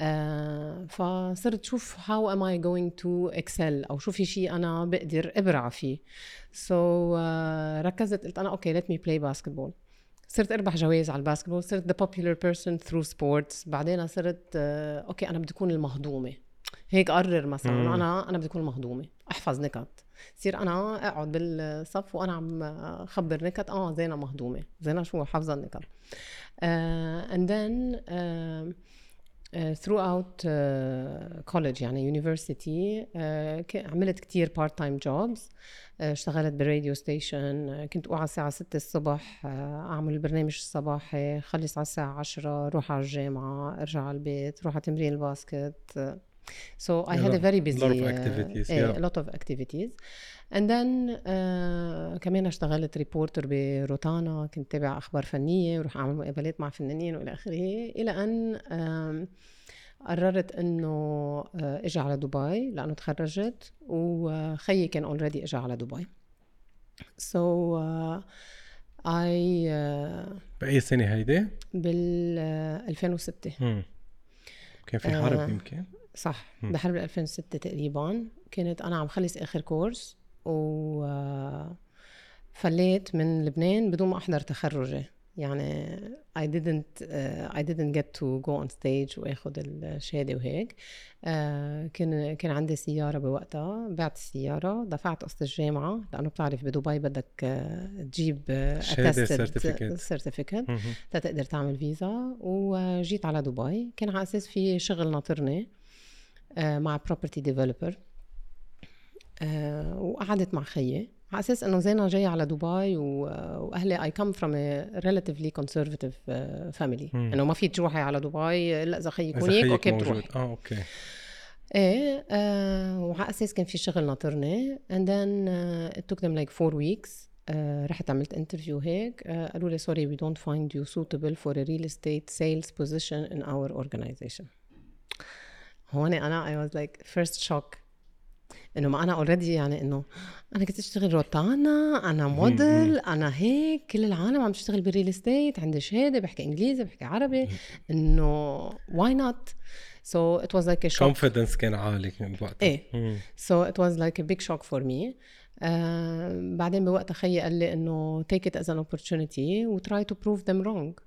[SPEAKER 2] آه فصرت شوف how am I going to excel أو شو في شيء أنا بقدر أبرع فيه. So آه ركزت. قلت أنا okay let me play basketball. صرت أربح جوائز على ال basketball. صرت the popular person through sports. بعدين صرت آه okay أنا بدي أكون المهضومة. هيك قرر مثلا مم. أنا أنا بدي أكون مهضومة. أحفظ نكت. صير أنا أقعد بالصف وأنا عم خبر نكت. آه زينه مهضومة. زينه شو حافظه النكت. and then uh, uh, throughout uh, college يعني university uh, عملت كتير part time jobs. uh, اشتغلت بال radio station uh, كنت اوعى الساعة 6 الصبح uh, أعمل البرنامج الصباحي خلص على الساعة 10 روح على الجامعة أرجع على البيت روح على تمرين ال basket. So I had a very busy,
[SPEAKER 1] lot of activities, uh, yeah.
[SPEAKER 2] a lot of activities. And then uh, كمان اشتغلت reporter بروتانا كنت تابع أخبار فنية وروح أعمل مقابلات مع فنانين وإلى آخره إلى أن um, قررت إنه uh, أجي على دبي لأنه تخرجت وخيي كان already اجى على دبي. So uh, I uh,
[SPEAKER 1] بأي سنة هيدي؟
[SPEAKER 2] بال 2006
[SPEAKER 1] كان في حرب يمكن
[SPEAKER 2] صح بحرب 2006 تقريبا. كنت أنا عم خلص آخر كورس وفليت من لبنان بدون ما أحضر تخرجي. يعني I didn't uh, I didn't get to go on stage وآخذ الشهادة وهيك. uh, كان كان عندي سيارة بوقتها. بعت السيارة دفعت قسط الجامعة لأنه بتعرف بدبي بدك uh, تجيب
[SPEAKER 1] شهادة certificate
[SPEAKER 2] certificate تقدر تعمل فيزا. وجيت على دبي. كان على أساس في شغل ناطرني. آه، مع property developer آه، وقعدت مع خيي. على أساس إنه زينة جاية على دبي وأهلي I come from relatively conservative family إنه ما في تروحي على دبي. الا إذا خيك هونيك okay بتروحي.
[SPEAKER 1] آه okay.
[SPEAKER 2] إيه آه وعلى أساس كان في شغل ناطرني. Uh, it took them like four weeks. uh, رحت عملت interview هيك. قالوا لي we don't find you suitable for a real estate sales position in our organization. هون أنا I was like first shock إنه ما أنا already يعني إنه أنا كنت أشتغل روتانا أنا موديل أنا هيك كل العالم عم تشتغل بال real estate عندي شهادة بحكي إنجليزي بحكي عربي. إنه why not so it was like a shock
[SPEAKER 1] confidence كان عالي وقتها.
[SPEAKER 2] إيه. so it was like a big shock for me بعدين بوقتها خيي قال لي إنه take it as an opportunity و try to prove them wrong.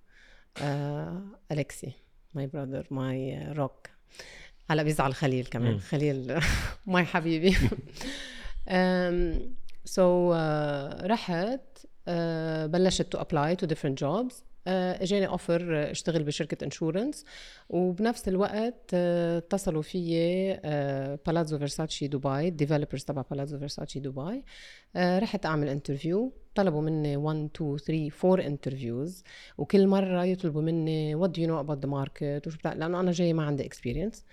[SPEAKER 2] الكسي my brother my rock هلا بيزعل خليل كمان. م. خليل my حبيبي. so so, uh, رحت uh, بلشت to apply to different jobs إجاني offer اشتغل بشركة insurance وبنفس الوقت آه، اتصلوا فيي بالازو فيرساتشي دبي ال developers تبع بالازو فيرساتشي دبي رحت أعمل interview طلبوا مني 1 2 3 4 interviews وكل مرة يطلبوا مني what do you know about the market وشو بتاع؟ لأنه أنا جاي ما عندي experience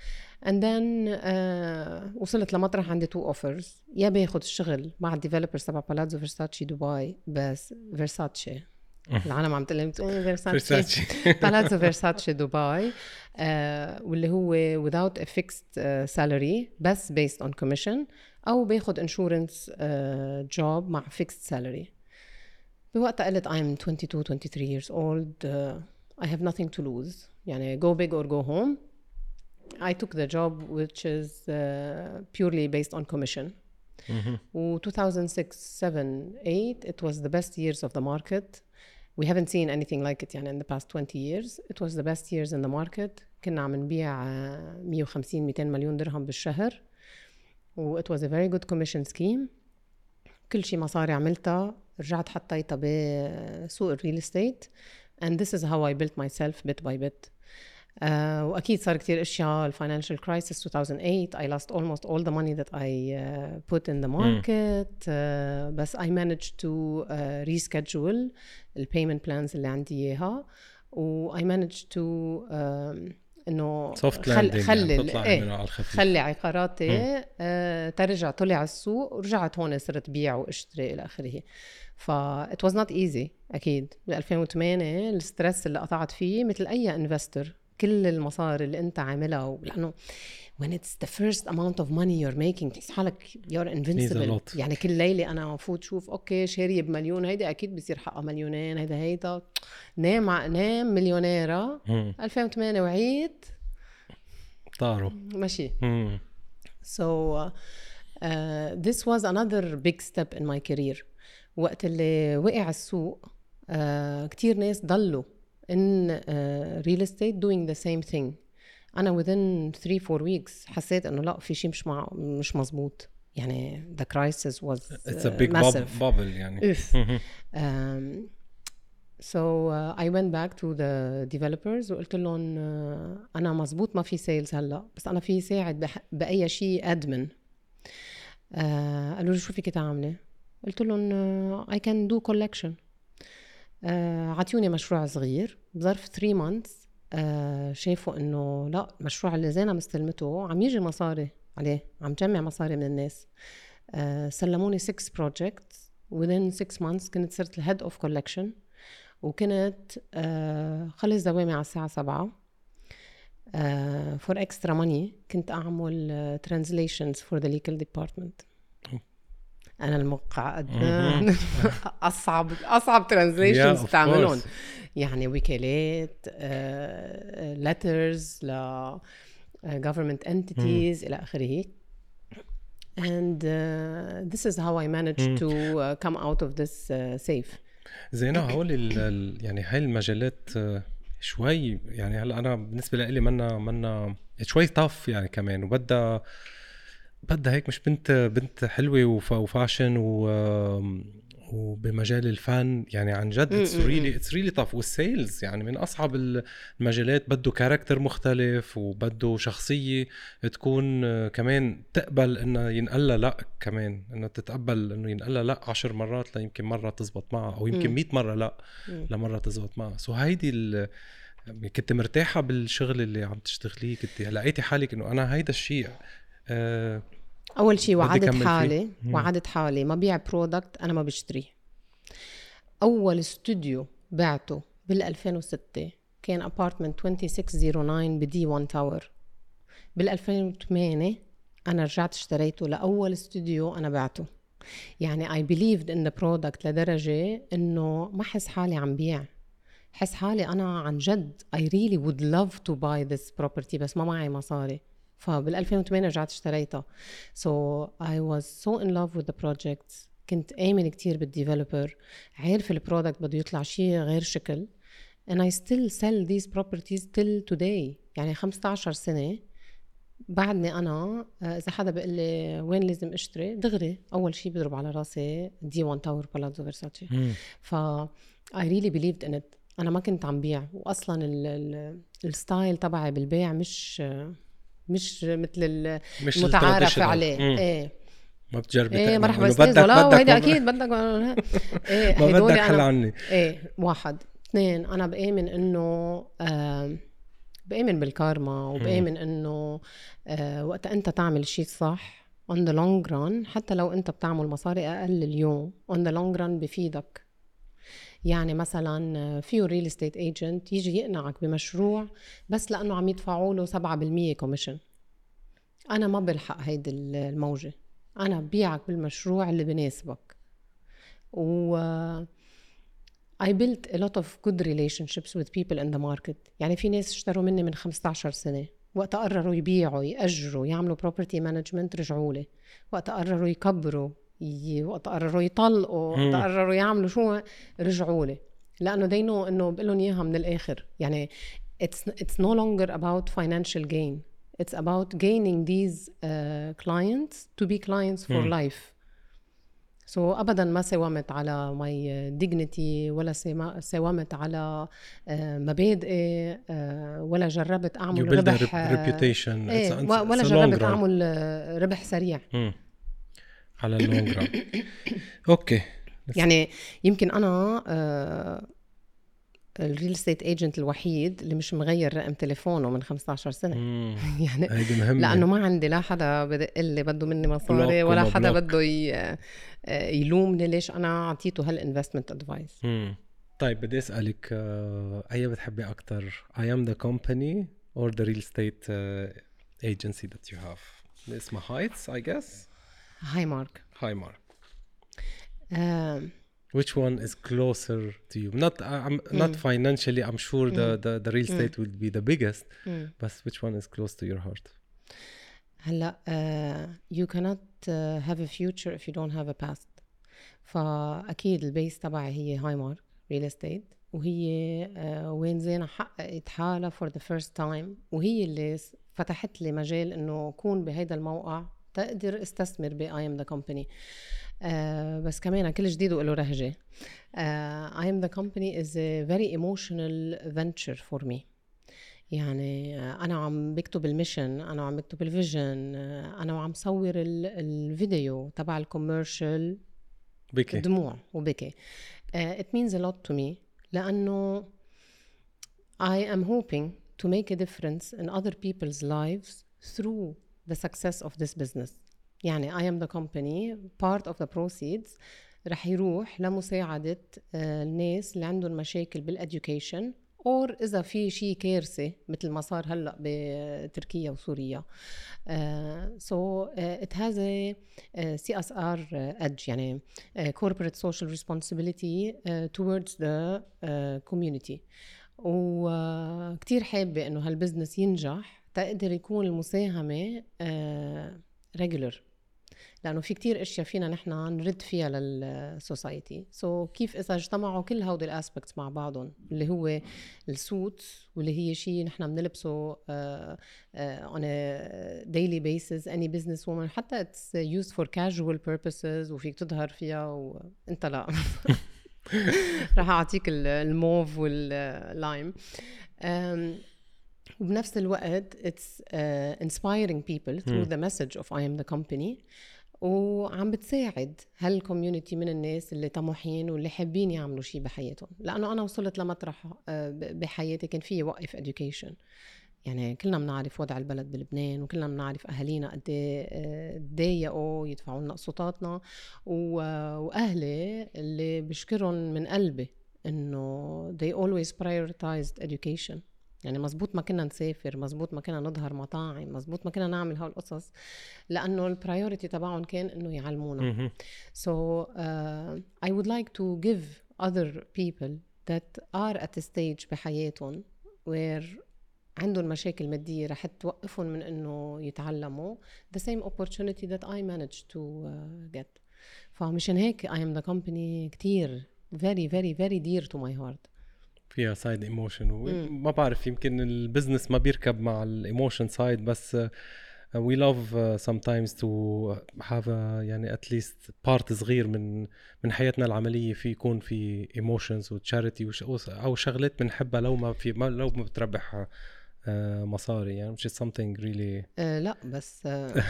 [SPEAKER 2] and then uh, وصلت لمطرح عندي two offers يا باخذ الشغل مع ال developers تبع بالازو فيرساتشي دبي بس فيرساتشي العالم عم تقول لي فيرساتشي بالازو فيرساتشي دبي واللي هو without a fixed uh, salary بس based on commission أو باخذ insurance job مع fixed salary. بوقتها قلت I'm 22 23 years old uh, I have nothing to lose يعني go big or go home I took the job which is uh, purely based on commission و 2006 7 8 it was the best years of the market we haven't seen anything like it يعني in the past 20 years it was the best years in the market كنا عم نبيع 150 200 مليون درهم بالشهر و it was a very good commission scheme كل شيء مصاري عملتها رجعت حطيتها بسوق ال real estate and this is how I built myself bit by bit. uh, وأكيد صار كتير أشياء ال financial crisis 2008 I lost almost all the money that I uh, put in the market. uh, بس I managed to uh, reschedule ال payment plans اللي عندي إياها. وI managed to um, إنه
[SPEAKER 1] سوفت
[SPEAKER 2] خل خلي
[SPEAKER 1] يعني
[SPEAKER 2] خلي عقاراتي آه ترجع طلع السوق ورجعت هون صرت بيع واشتري إلى آخره. ف it was not easy أكيد ب 2008 ال stress اللي قطعت فيه مثل أي investor كل المصاري اللي أنت عاملها لأنه when it's the first amount of money you're making تحس حالك you're invincible. يعني كل ليلة أنا فوت شوف okay شاريه بمليون هيدي أكيد بصير حقها مليونين هيدا هيدا نام نام مليونيرة
[SPEAKER 1] مم.
[SPEAKER 2] 2008 وعيد
[SPEAKER 1] طاروا
[SPEAKER 2] ماشي
[SPEAKER 1] مم.
[SPEAKER 2] So uh, this was another big step in my career. وقت اللي وقع السوق uh, كتير ناس ضلوا uh, real estate doing the same thing. أنا within 3 4 weeks حسيت إنه لا في شيء مش مع مش مزبوط. يعني the crisis was
[SPEAKER 1] It's a
[SPEAKER 2] uh,
[SPEAKER 1] big bub-
[SPEAKER 2] massive.
[SPEAKER 1] bubble يعني
[SPEAKER 2] of um, uh, I went back to the developers وقلت لهم uh, أنا مزبوط ما في sales هلأ بس أنا في ساعد بح- بأي شيء admin uh, قالوا لي شو فيك تعملي قلت لهم can do collection. uh, عطيوني مشروع صغير بظرف 3 months. uh, شافوا إنه لا المشروع اللي زينه مستلمته عم يجي مصاري عليه عم جمع مصاري من الناس. uh, سلموني 6 projects. Within 6 months كنت صرت ال head of collection وكنت uh, خلص دوامي على الساعة 7 for extra money كنت أعمل translations for the legal department أنا المقعد.
[SPEAKER 1] مهم.
[SPEAKER 2] أصعب أصعب
[SPEAKER 1] Yeah, translations
[SPEAKER 2] بتعملهم
[SPEAKER 1] course.
[SPEAKER 2] يعني وكالات letters ل government entities إلى آخره. And uh, this is how I managed to uh, come out of this uh, safe.
[SPEAKER 1] زينة هول يعني هاي المجالات آه، شوي يعني هلا أنا بالنسبة لي منا منا شوي tough يعني كمان. وبدها بدها هيك مش بنت بنت حلوة وف- و fashion و وبمجال الفن. يعني عن جد
[SPEAKER 2] it's really
[SPEAKER 1] it's really tough وال sales يعني من أصعب المجالات. بده character مختلف وبده شخصية تكون آه، كمان تقبل إنه ينقال لا كمان إنه تتقبل إنه ينقال لا عشر مرات ليمكن مرة تزبط معها أو يمكن
[SPEAKER 2] مم.
[SPEAKER 1] 100 مرة لا. لمرة تزبط معها. so هيدي ال- كنت مرتاحة بالشغل اللي عم تشتغليه. كنت لقيتي حالك إنه أنا هيدا الشيء آه
[SPEAKER 2] أول شيء وعدت. حالي. وعدت حالي ما بيع product أنا ما بشتريه. أول استوديو بعته بال 2006 كان apartment 2609 ب D1 Tower بال 2008 أنا رجعت اشتريته لأول استوديو أنا بعته. يعني I believed in the product لدرجة إنه ما حس حالي عم بيع. حس حالي أنا عن جد I really would love to buy this property بس ما معي مصاري. فبال 2008 رجعت اشتريتها. So I was so in love with the projects. كنت آمن كتير بال developer عارف ال product بده يطلع شيء غير شكل. And I still sell these properties till today. يعني 15 سنة. بعدني أنا آه، إذا حدا بيقول لي وين لازم أشتري؟ دغري. أول شيء بضرب على راسي D1 Tower Palazzo
[SPEAKER 1] Versace.
[SPEAKER 2] ف I really believed in it. أنا ما كنت عم بيع. ال- ال style تبعي بالبيع مش مش مثل
[SPEAKER 1] مش
[SPEAKER 2] المتعارف. عليه. إيه.
[SPEAKER 1] ما بتجربي
[SPEAKER 2] إيه
[SPEAKER 1] إنه
[SPEAKER 2] أستاذ
[SPEAKER 1] بدك
[SPEAKER 2] ولا
[SPEAKER 1] بدك
[SPEAKER 2] وهيدا
[SPEAKER 1] ما-
[SPEAKER 2] أكيد بدك إيه
[SPEAKER 1] ما بدك حل عني.
[SPEAKER 2] إيه واحد. اثنين أنا بآمن إنه آه بآمن بالكارما وبآمن إنه آه وقت أنت تعمل شيء صح on the long run حتى لو أنت بتعمل مصاري أقل اليوم on the long run بفيدك. يعني مثلا فيه real estate agent يجي يقنعك بمشروع بس لأنه عم يدفعوا له 7% commission أنا ما بلحق هيدي الموجة. أنا ببيعك بالمشروع اللي بناسبك. و I built a lot of good relationships with people in the market. يعني في ناس اشتروا مني من 15 سنة. وقت قرروا يبيعوا يأجروا يعملوا property management رجعوا لي. وقت قرروا يكبروا. وقت قرروا يطلقوا. وقت قرروا يعملوا شو رجعوا لي they know إنه بقول لهم إياها من الآخر. يعني it's, it's no longer about financial gain. It's about gaining these uh, clients to be clients for life. سو so, ابدا ما ساومت على ماي ديجنتي ولا ساومت على آه، مبادئي آه، ولا جربت
[SPEAKER 1] you
[SPEAKER 2] اعمل
[SPEAKER 1] build
[SPEAKER 2] ربح
[SPEAKER 1] rep- reputation. It's-
[SPEAKER 2] و-
[SPEAKER 1] it's
[SPEAKER 2] ولا
[SPEAKER 1] a long
[SPEAKER 2] جربت. أعمل آه، ربح سريع.
[SPEAKER 1] على اللونج ران أوكي.
[SPEAKER 2] يعني يمكن أنا آه، الريل استيت ايجنت الوحيد اللي مش مغير رقم تليفونه من 15 سنة.
[SPEAKER 1] مم.
[SPEAKER 2] يعني
[SPEAKER 1] هيدي مهمة.
[SPEAKER 2] لأنه ما عندي لا حدا بدق لي بده مني مصاري ولا حدا
[SPEAKER 1] بلوك.
[SPEAKER 2] بده آه، يلومني. ليش أنا أعطيته هالانفستمنت ادفايس.
[SPEAKER 1] طيب بدي أسألك آه، أي بتحبي أكثر the company or the real estate uh, agency that you have اللي اسمها هايتس I guess.
[SPEAKER 2] هاي مارك
[SPEAKER 1] هاي مارك
[SPEAKER 2] آه،
[SPEAKER 1] which one is closer to you not uh, I'm not
[SPEAKER 2] Mm.
[SPEAKER 1] financially I'm sure the, the the real
[SPEAKER 2] Mm.
[SPEAKER 1] estate will be the biggest
[SPEAKER 2] مم.
[SPEAKER 1] but which one is close to your heart
[SPEAKER 2] هلا uh, you cannot uh, have a future if you don't have a past فأكيد ال base تبعي هي Highmark Real Estate وهي uh, وين زينة حققت حالها for the first time وهي اللي فتحت لي مجال انه اكون بهيدا الموقع لأقدر استثمر ب I am the company uh, بس كمان كل جديد وله رهجة uh, I am the company is a very emotional venture for me يعني آه، أنا عم بكتب ال mission أنا عم بكتب ال vision آه، أنا عم صور ال- الفيديو تبع ال commercial
[SPEAKER 1] بكي
[SPEAKER 2] دموع وبكي uh, it means a lot to me لأنه I am hoping to make a difference in other people's lives through the success of this business يعني I am the company part of the proceeds رح يروح لمساعدة آه، الناس اللي عندهم مشاكل بالeducation or إذا في شيء كارثة مثل ما صار هلأ بتركيا وسوريا uh, uh, it has a uh, CSR uh, edge يعني uh, responsibility uh, towards the uh, community وكتير حابة إنه هالبزنس ينجح تقدر يكون المساهمة uh, regular. لأنه في كتير أشياء فينا نحن نرد فيها لل society so so كيف إذا اجتمعوا كل هودي ال aspects مع بعضهم اللي هو ال suit واللي هي شيء نحن بنلبسه uh, uh, on a daily basis any business woman حتى it's used for casual purposes وفيك تظهر فيها وانت لا. رح أعطيك ال- الموف وال lime وبنفس الوقت it's uh, inspiring people through
[SPEAKER 1] مم.
[SPEAKER 2] the message of I am the company. وعم بتساعد هالكوميونتي من الناس اللي طموحين واللي حابين يعملوا شيء بحياتهم. لأنه أنا وصلت لمطرح آه، بحياتي كان في وقف education. يعني كلنا بنعرف وضع البلد بلبنان وكلنا بنعرف أهالينا قد إيه، آه، تضايقوا يدفعوا لنا قسطاتنا. وأهلي اللي بشكرهم من قلبي إنه they always prioritized education. يعني مزبوط ما كنا نسافر مزبوط ما كنا نظهر مطاعم مزبوط ما كنا نعمل هالقصص لأنه ال priority تبعهم كان إنه يعلمونا. So uh, I would like to give other people that are at a stage بحياتهم where عندهم مشاكل مادية رح توقفهم من إنه يتعلموا the same opportunity that I managed to uh, get. فمشان هيك I am the company كتير very very very dear to my heart.
[SPEAKER 1] فيها side emotion وما بعرف يمكن ال business ما بيركب مع ال emotion side بس we love uh, sometimes to have a يعني at least part صغير من من حياتنا العملية في يكون في ايموشنز وتشاريتي أو شغلات بنحبها لو ما في ما لو ما بتربح مصاري. يعني مش something really.
[SPEAKER 2] آه لا بس آه.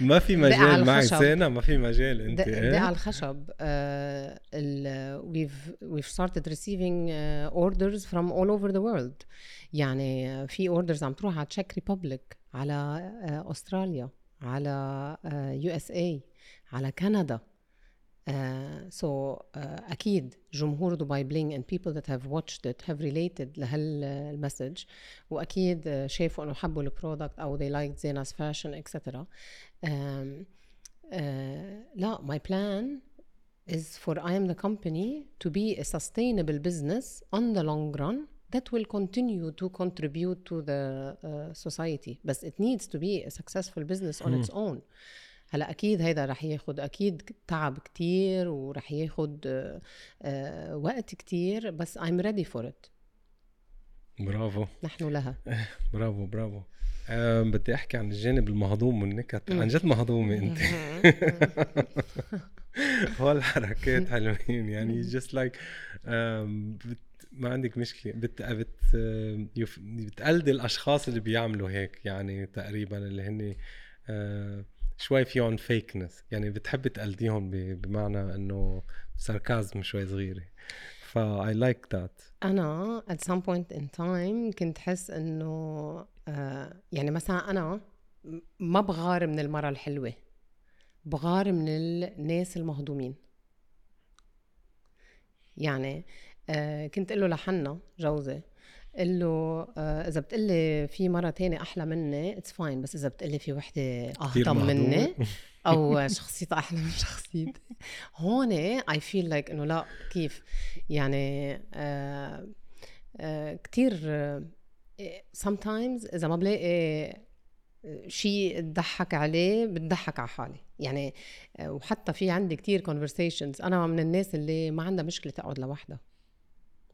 [SPEAKER 1] ما في مجال معي سينا ما في مجال أنت
[SPEAKER 2] دق إيه؟ على الخشب. آه we've we've started receiving uh, orders from all over the world. يعني في orders عم تروح على Czech Republic على uh, استراليا على USA على كندا uh, so, uh, اكيد جمهور دبي بلينج and people that have watched it have related لهالمسج واكيد شافوا انه حبوا البرودكت او they liked زينا's fashion etc um, uh, لا my plan is for I am the company to be a sustainable business on the long run that will continue to contribute to the uh, society but it needs to be a successful business on its own هلا أكيد هيدا رح ياخد أكيد تعب كتير ورح ياخد آه، وقت كتير بس I'm ready for it.
[SPEAKER 1] برافو.
[SPEAKER 2] نحن لها.
[SPEAKER 1] برافو برافو. أه بدي أحكي عن الجانب المهضوم والنكت. عن جد مهضومة أنت. هول الحركات حلوين. يعني جست لايك ما عندك مشكلة. بت بت بتقلدي الأشخاص اللي بيعملوا هيك يعني تقريبا اللي هن أه شوي فيهم فيكنس يعني بتحب تقلديهم بمعنى إنه ساركازم شوي صغيرة. ف I like that.
[SPEAKER 2] أنا at some point in time كنت حس إنه آه يعني مثلا أنا ما بغار من المرة الحلوة. بغار من الناس المهضومين. يعني آه كنت للحنا جوزي قل له آه إذا بتقلي في مرة تانية أحلى مني it's fine بس إذا بتقلي في وحدة اهضم مني أو شخصيتها أحلى من شخصيتي. هون I feel like إنه لا كيف؟ يعني آه آه كثير آه sometimes إذا ما بلاقي شيء تضحك عليه بتضحك على حالي. يعني آه، وحتى في عندي كتير conversations. أنا من الناس اللي ما عندها مشكلة تقعد لوحدها.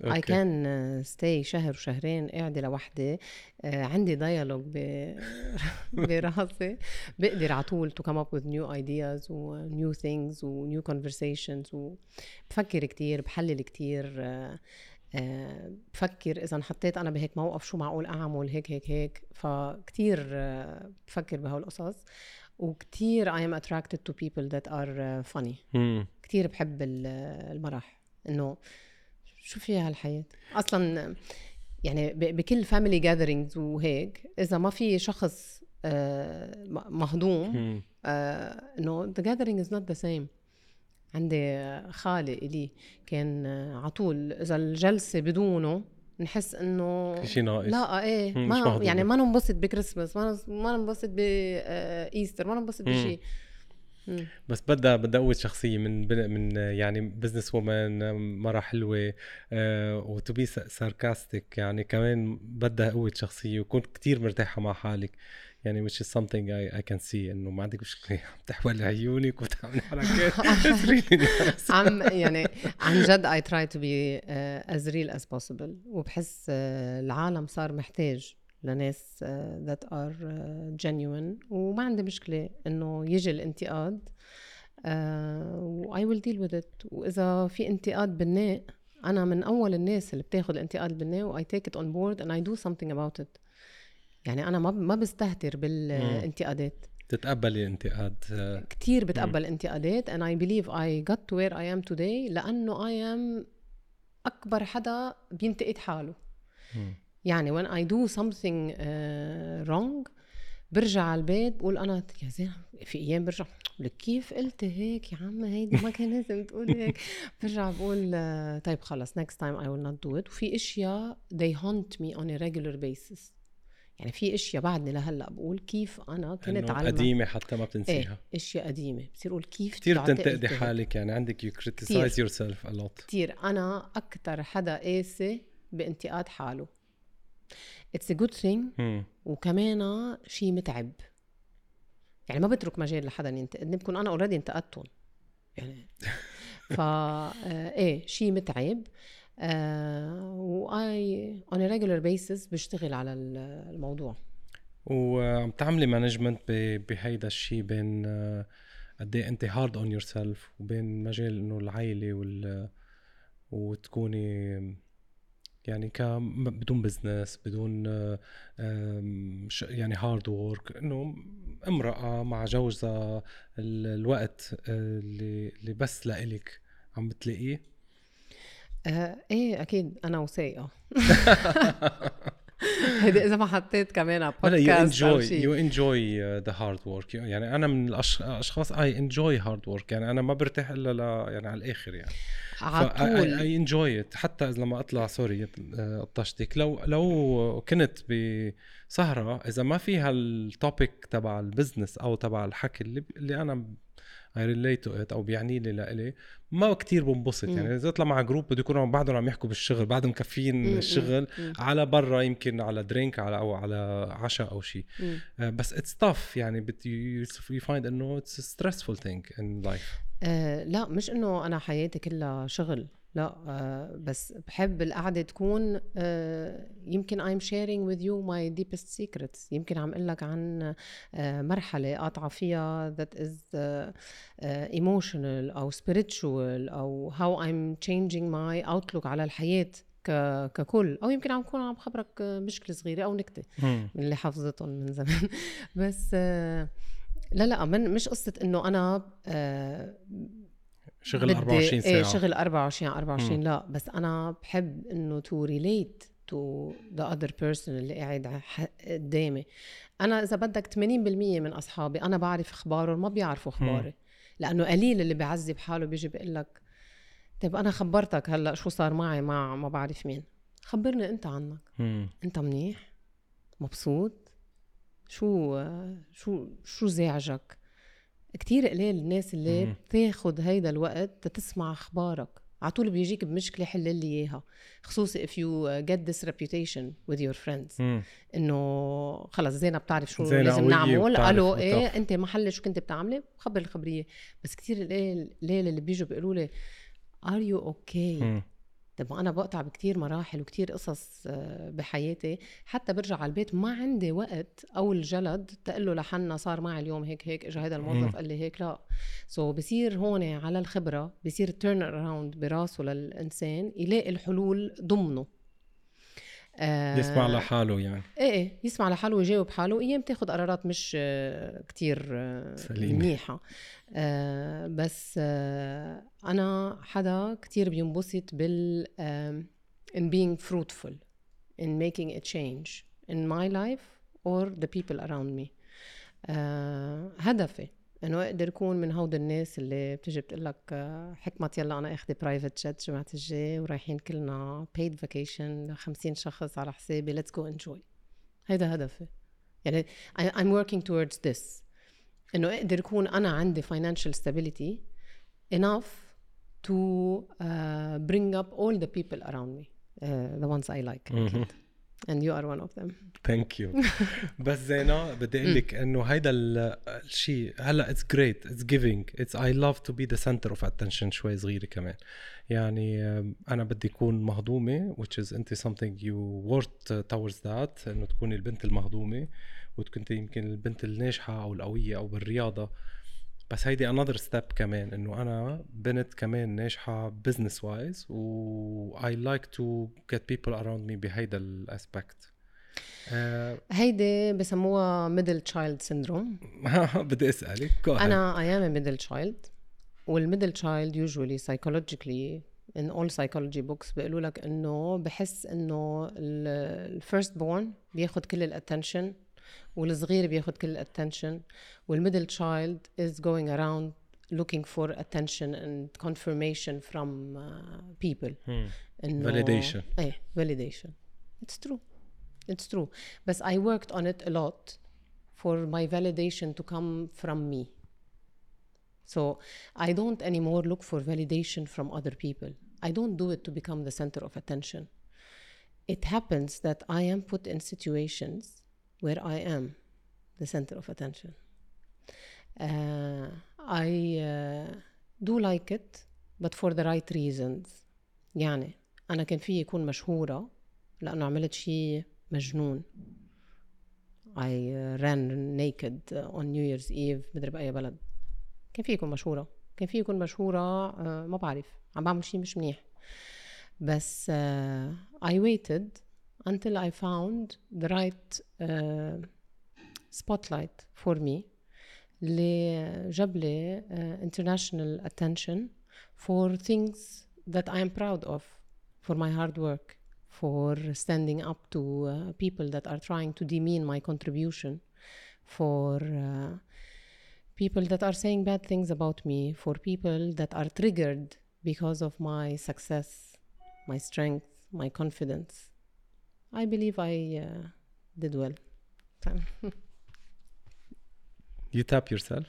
[SPEAKER 2] I can stay شهر وشهرين قاعدة لوحدي. آه، عندي dialogue براسي. بقدر على طول to come up with new ideas و new things و new conversations وبفكر كتير بحلل كتير. آه، آه، بفكر إذا انحطيت أنا بهيك موقف شو معقول أعمل هيك هيك هيك. فكتير بفكر بهالقصص وكتير I am attracted to people that are funny. كتير بحب المرح إنه شو فيها هالحياة؟ أصلا يعني بكل family gatherings وهيك إذا ما في شخص آه، مهضوم آه، إنه the gathering is not the same عندي خالي إلي كان على طول إذا الجلسة بدونه نحس
[SPEAKER 1] إنه شيء ناقص.
[SPEAKER 2] لا إيه ما يعني ما ننبسط بكريسماس ما ما ننبسط ب Easter ما ننبسط بشيء
[SPEAKER 1] بس بدها بدها قوة شخصية من من يعني business woman مرة حلوة و to be sarcastic يعني كمان بدها قوة شخصية وكون كتير مرتاحة مع حالك. يعني which is something I, I can see إنه ما عندك مشكلة. عم تحولي عيونك وتعملي حركات
[SPEAKER 2] عم يعني عن جد I try to be uh, as real as possible. وبحس uh, العالم صار محتاج لناس آه، that are آه، genuine. وما عندي مشكلة إنه يجي الانتقاد آه، و I will deal with it. وإذا في انتقاد بناء أنا من أول الناس اللي بتاخد الانتقاد البناء و I take it on board and I do something about it. يعني أنا ما ما بستهتر بالانتقادات.
[SPEAKER 1] تتقبلي انتقاد
[SPEAKER 2] كثير بتقبل انتقادات and I believe I got to where I am today لأنه I am أكبر حدا بينتقد حاله. يعني when I do something uh, wrong برجع على البيت بقول أنا يا زين في أيام برجع لك كيف قلت هيك يا عم هيدي ما كان لازم تقول هيك. برجع بقول uh, طيب خلص next time I will not do it. وفي أشياء they haunt me on a regular basis. يعني في أشياء بعدني لهلأ بقول كيف أنا كنت
[SPEAKER 1] على قديمة حتى ما بتنسيها. إيه
[SPEAKER 2] أشياء قديمة. بصير أقول كيف
[SPEAKER 1] كثير بتنتقدي حالك يعني عندك you criticize yourself a lot
[SPEAKER 2] كثير أنا أكثر حدا قاسي بانتقاد حاله. it's a good thing وكمان شيء متعب. يعني ما بترك مجال لحدا ينتقدني بكون أنا already انتقدتهم. يعني فا آه، إيه شيء متعب. آه و I on regular basis بشتغل على الموضوع.
[SPEAKER 1] وعم تعملي management بهيدا الشيء بين آه، قد إيه أنت hard on yourself وبين مجال إنه العائله وال وتكوني يعني ك بدون business بدون يعني hard work إنه امرأة مع جوزها الوقت آه، اللي اللي بس لإلك عم بتلاقيه؟
[SPEAKER 2] آه إيه أكيد أنا وسايقة هيدي إذا ما حطيت كمان على
[SPEAKER 1] بودكاست يو انجوي يو انجوي ذا هارد ورك يعني أنا من الأشخاص اي انجوي هارد ورك يعني أنا ما برتاح إلا لا يعني على الآخر يعني.
[SPEAKER 2] على
[SPEAKER 1] اي انجوي حتى لما أطلع سوري طشتك لو لو كنت بسهره إذا ما فيها التوبيك تبع البزنس أو تبع الحكي اللي, اللي أنا I relate to it أو بيعني لي لإلي ما كتير بنبسط يعني. إذا اطلع مع group بده يكونوا بعدهم عم يحكوا بالشغل بعدهم مكفيين الشغل. على برا يمكن على drink على أو على عشاء أو شيء آه، بس it's tough يعني. you find إنه it's stressful thing in life
[SPEAKER 2] لا مش إنه أنا حياتي كلها شغل. لا آه بس بحب القعدة تكون آه يمكن I'm sharing with you my deepest secrets. يمكن عم أقول لك عن آه مرحلة قاطعة فيها that is emotional أو spiritual أو how I'm changing my outlook على الحياة ككل. أو يمكن عم كون عم خبرك مشكلة صغيرة أو نكتة من اللي حافظتهم من زمان. بس لا لا من مش قصة إنه أنا
[SPEAKER 1] شغل 24 ساعه
[SPEAKER 2] إيه شغل 24 24 مم. لا بس أنا بحب إنه to relate to the other person اللي قاعد قدامي. أنا إذا بدك 80% من أصحابي أنا بعرف أخبارهم ما بيعرفوا أخباري لأنه قليل اللي بيعذب حاله بيجي بيقول لك طيب أنا خبرتك هلأ شو صار معي؟ مع ما بعرف مين. خبرني أنت عنك.
[SPEAKER 1] مم.
[SPEAKER 2] أنت منيح؟ مبسوط؟ شو شو شو زعجك؟ كتير قليل الناس اللي مم. بتاخد هيدا الوقت تتسمع أخبارك. على طول بيجيك بمشكلة حل لي إياها خصوصي if you get this reputation with your friends. إنه خلص زينب بتعرف شو لازم نعمل. قالوا إيه أنت محل شو كنت بتعملي؟ خبر الخبرية. بس كتير قليل اللي بيجوا بيقولوا لي ار يو أوكي طب أنا بقطع بكتير مراحل وكتير قصص آه، بحياتي. حتى برجع على البيت ما عندي وقت أو الجلد تقول له لحنا صار معي اليوم هيك هيك اجى هذا الموظف قال لي هيك لا. سو so بصير هون على الخبرة بصير تيرن اراوند براسه للإنسان يلاقي الحلول ضمنه.
[SPEAKER 1] يسمع لحاله يعني.
[SPEAKER 2] إيه إيه يسمع لحاله ويجاوب حاله. أيام تاخذ قرارات مش آه كتير آه منيحة. آه بس آه أنا حدا كتير بينبسط بال in being fruitful in making a change in my life or the people around me. آه هدفي. انه أقدر اكون من هود الناس اللي بتجي بتقول لك آه، حكمة يلا أنا آخذ private jet جمعة الجاي ورايحين كلنا paid vacation ل 50 شخص على حسابي let's go enjoy هيدا هدفي. يعني I'm working towards this. إنه أقدر اكون أنا عندي financial stability enough to uh, bring up all the people around me uh, the ones I like. And you are one of them.
[SPEAKER 1] thank you بس زينة بدي أقول لك إنه هيدا الشيء هلأ it's great it's giving it's I love to be the center of attention شوي صغيرة كمان. يعني أنا بدي أكون مهضومة which is انت something you worked towards that إنه تكوني البنت المهضومة وكنت يمكن البنت الناجحة أو القوية أو بالرياضة. بس هيدي another step كمان إنه أنا بنت كمان ناجحة business wise و I like to get people around me بهيدا ال aspect
[SPEAKER 2] آه هيدي بسموها middle child syndrome
[SPEAKER 1] بدي أسألك
[SPEAKER 2] أنا I am middle child وال middle child usually psychologically in all psychology books بيقولوا لك إنه بحس إنه ال first born بياخد كل ال attention والصغير بياخد كل الاتنشن والميدل تشايلد is going around looking for attention and confirmation from uh, people
[SPEAKER 1] hmm. إنه validation
[SPEAKER 2] ايه validation it's true it's true but I worked on it a lot for my validation to come from me so I don't anymore look for validation from other people I don't do it to become the center of attention it happens that I am put in situations where I am the center of attention. Uh, I uh, do like it but for the right reasons. يعني أنا كان في يكون مشهورة لأنه عملت شيء مجنون. I uh, ran naked on New Year's Eve مدري بأي بلد. كان في يكون مشهورة. كان في يكون مشهورة uh, ما بعرف. عم بعمل شيء مش منيح. بس uh, I waited until I found the right uh, spotlight for me اللي جاب لي uh, international attention for things that I am proud of for my hard work for standing up to uh, people that are trying to demean my contribution for uh, people that are saying bad things about me for people that are triggered because of my success my strength my confidence I believe I uh, did well
[SPEAKER 1] You tap yourself?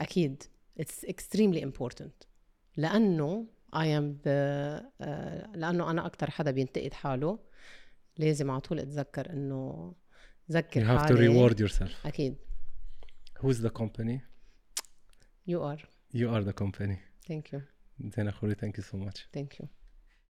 [SPEAKER 2] أكيد it's extremely important لأنه I am the uh, لأنه أنا أكتر حدا بينتقد حاله لازم على طول أتذكر إنه ذكر
[SPEAKER 1] You have to
[SPEAKER 2] حالي
[SPEAKER 1] reward yourself.
[SPEAKER 2] أكيد
[SPEAKER 1] Who's the company?
[SPEAKER 2] you are
[SPEAKER 1] You are the company.
[SPEAKER 2] thank you
[SPEAKER 1] زين أخوي thank you so much.
[SPEAKER 2] thank you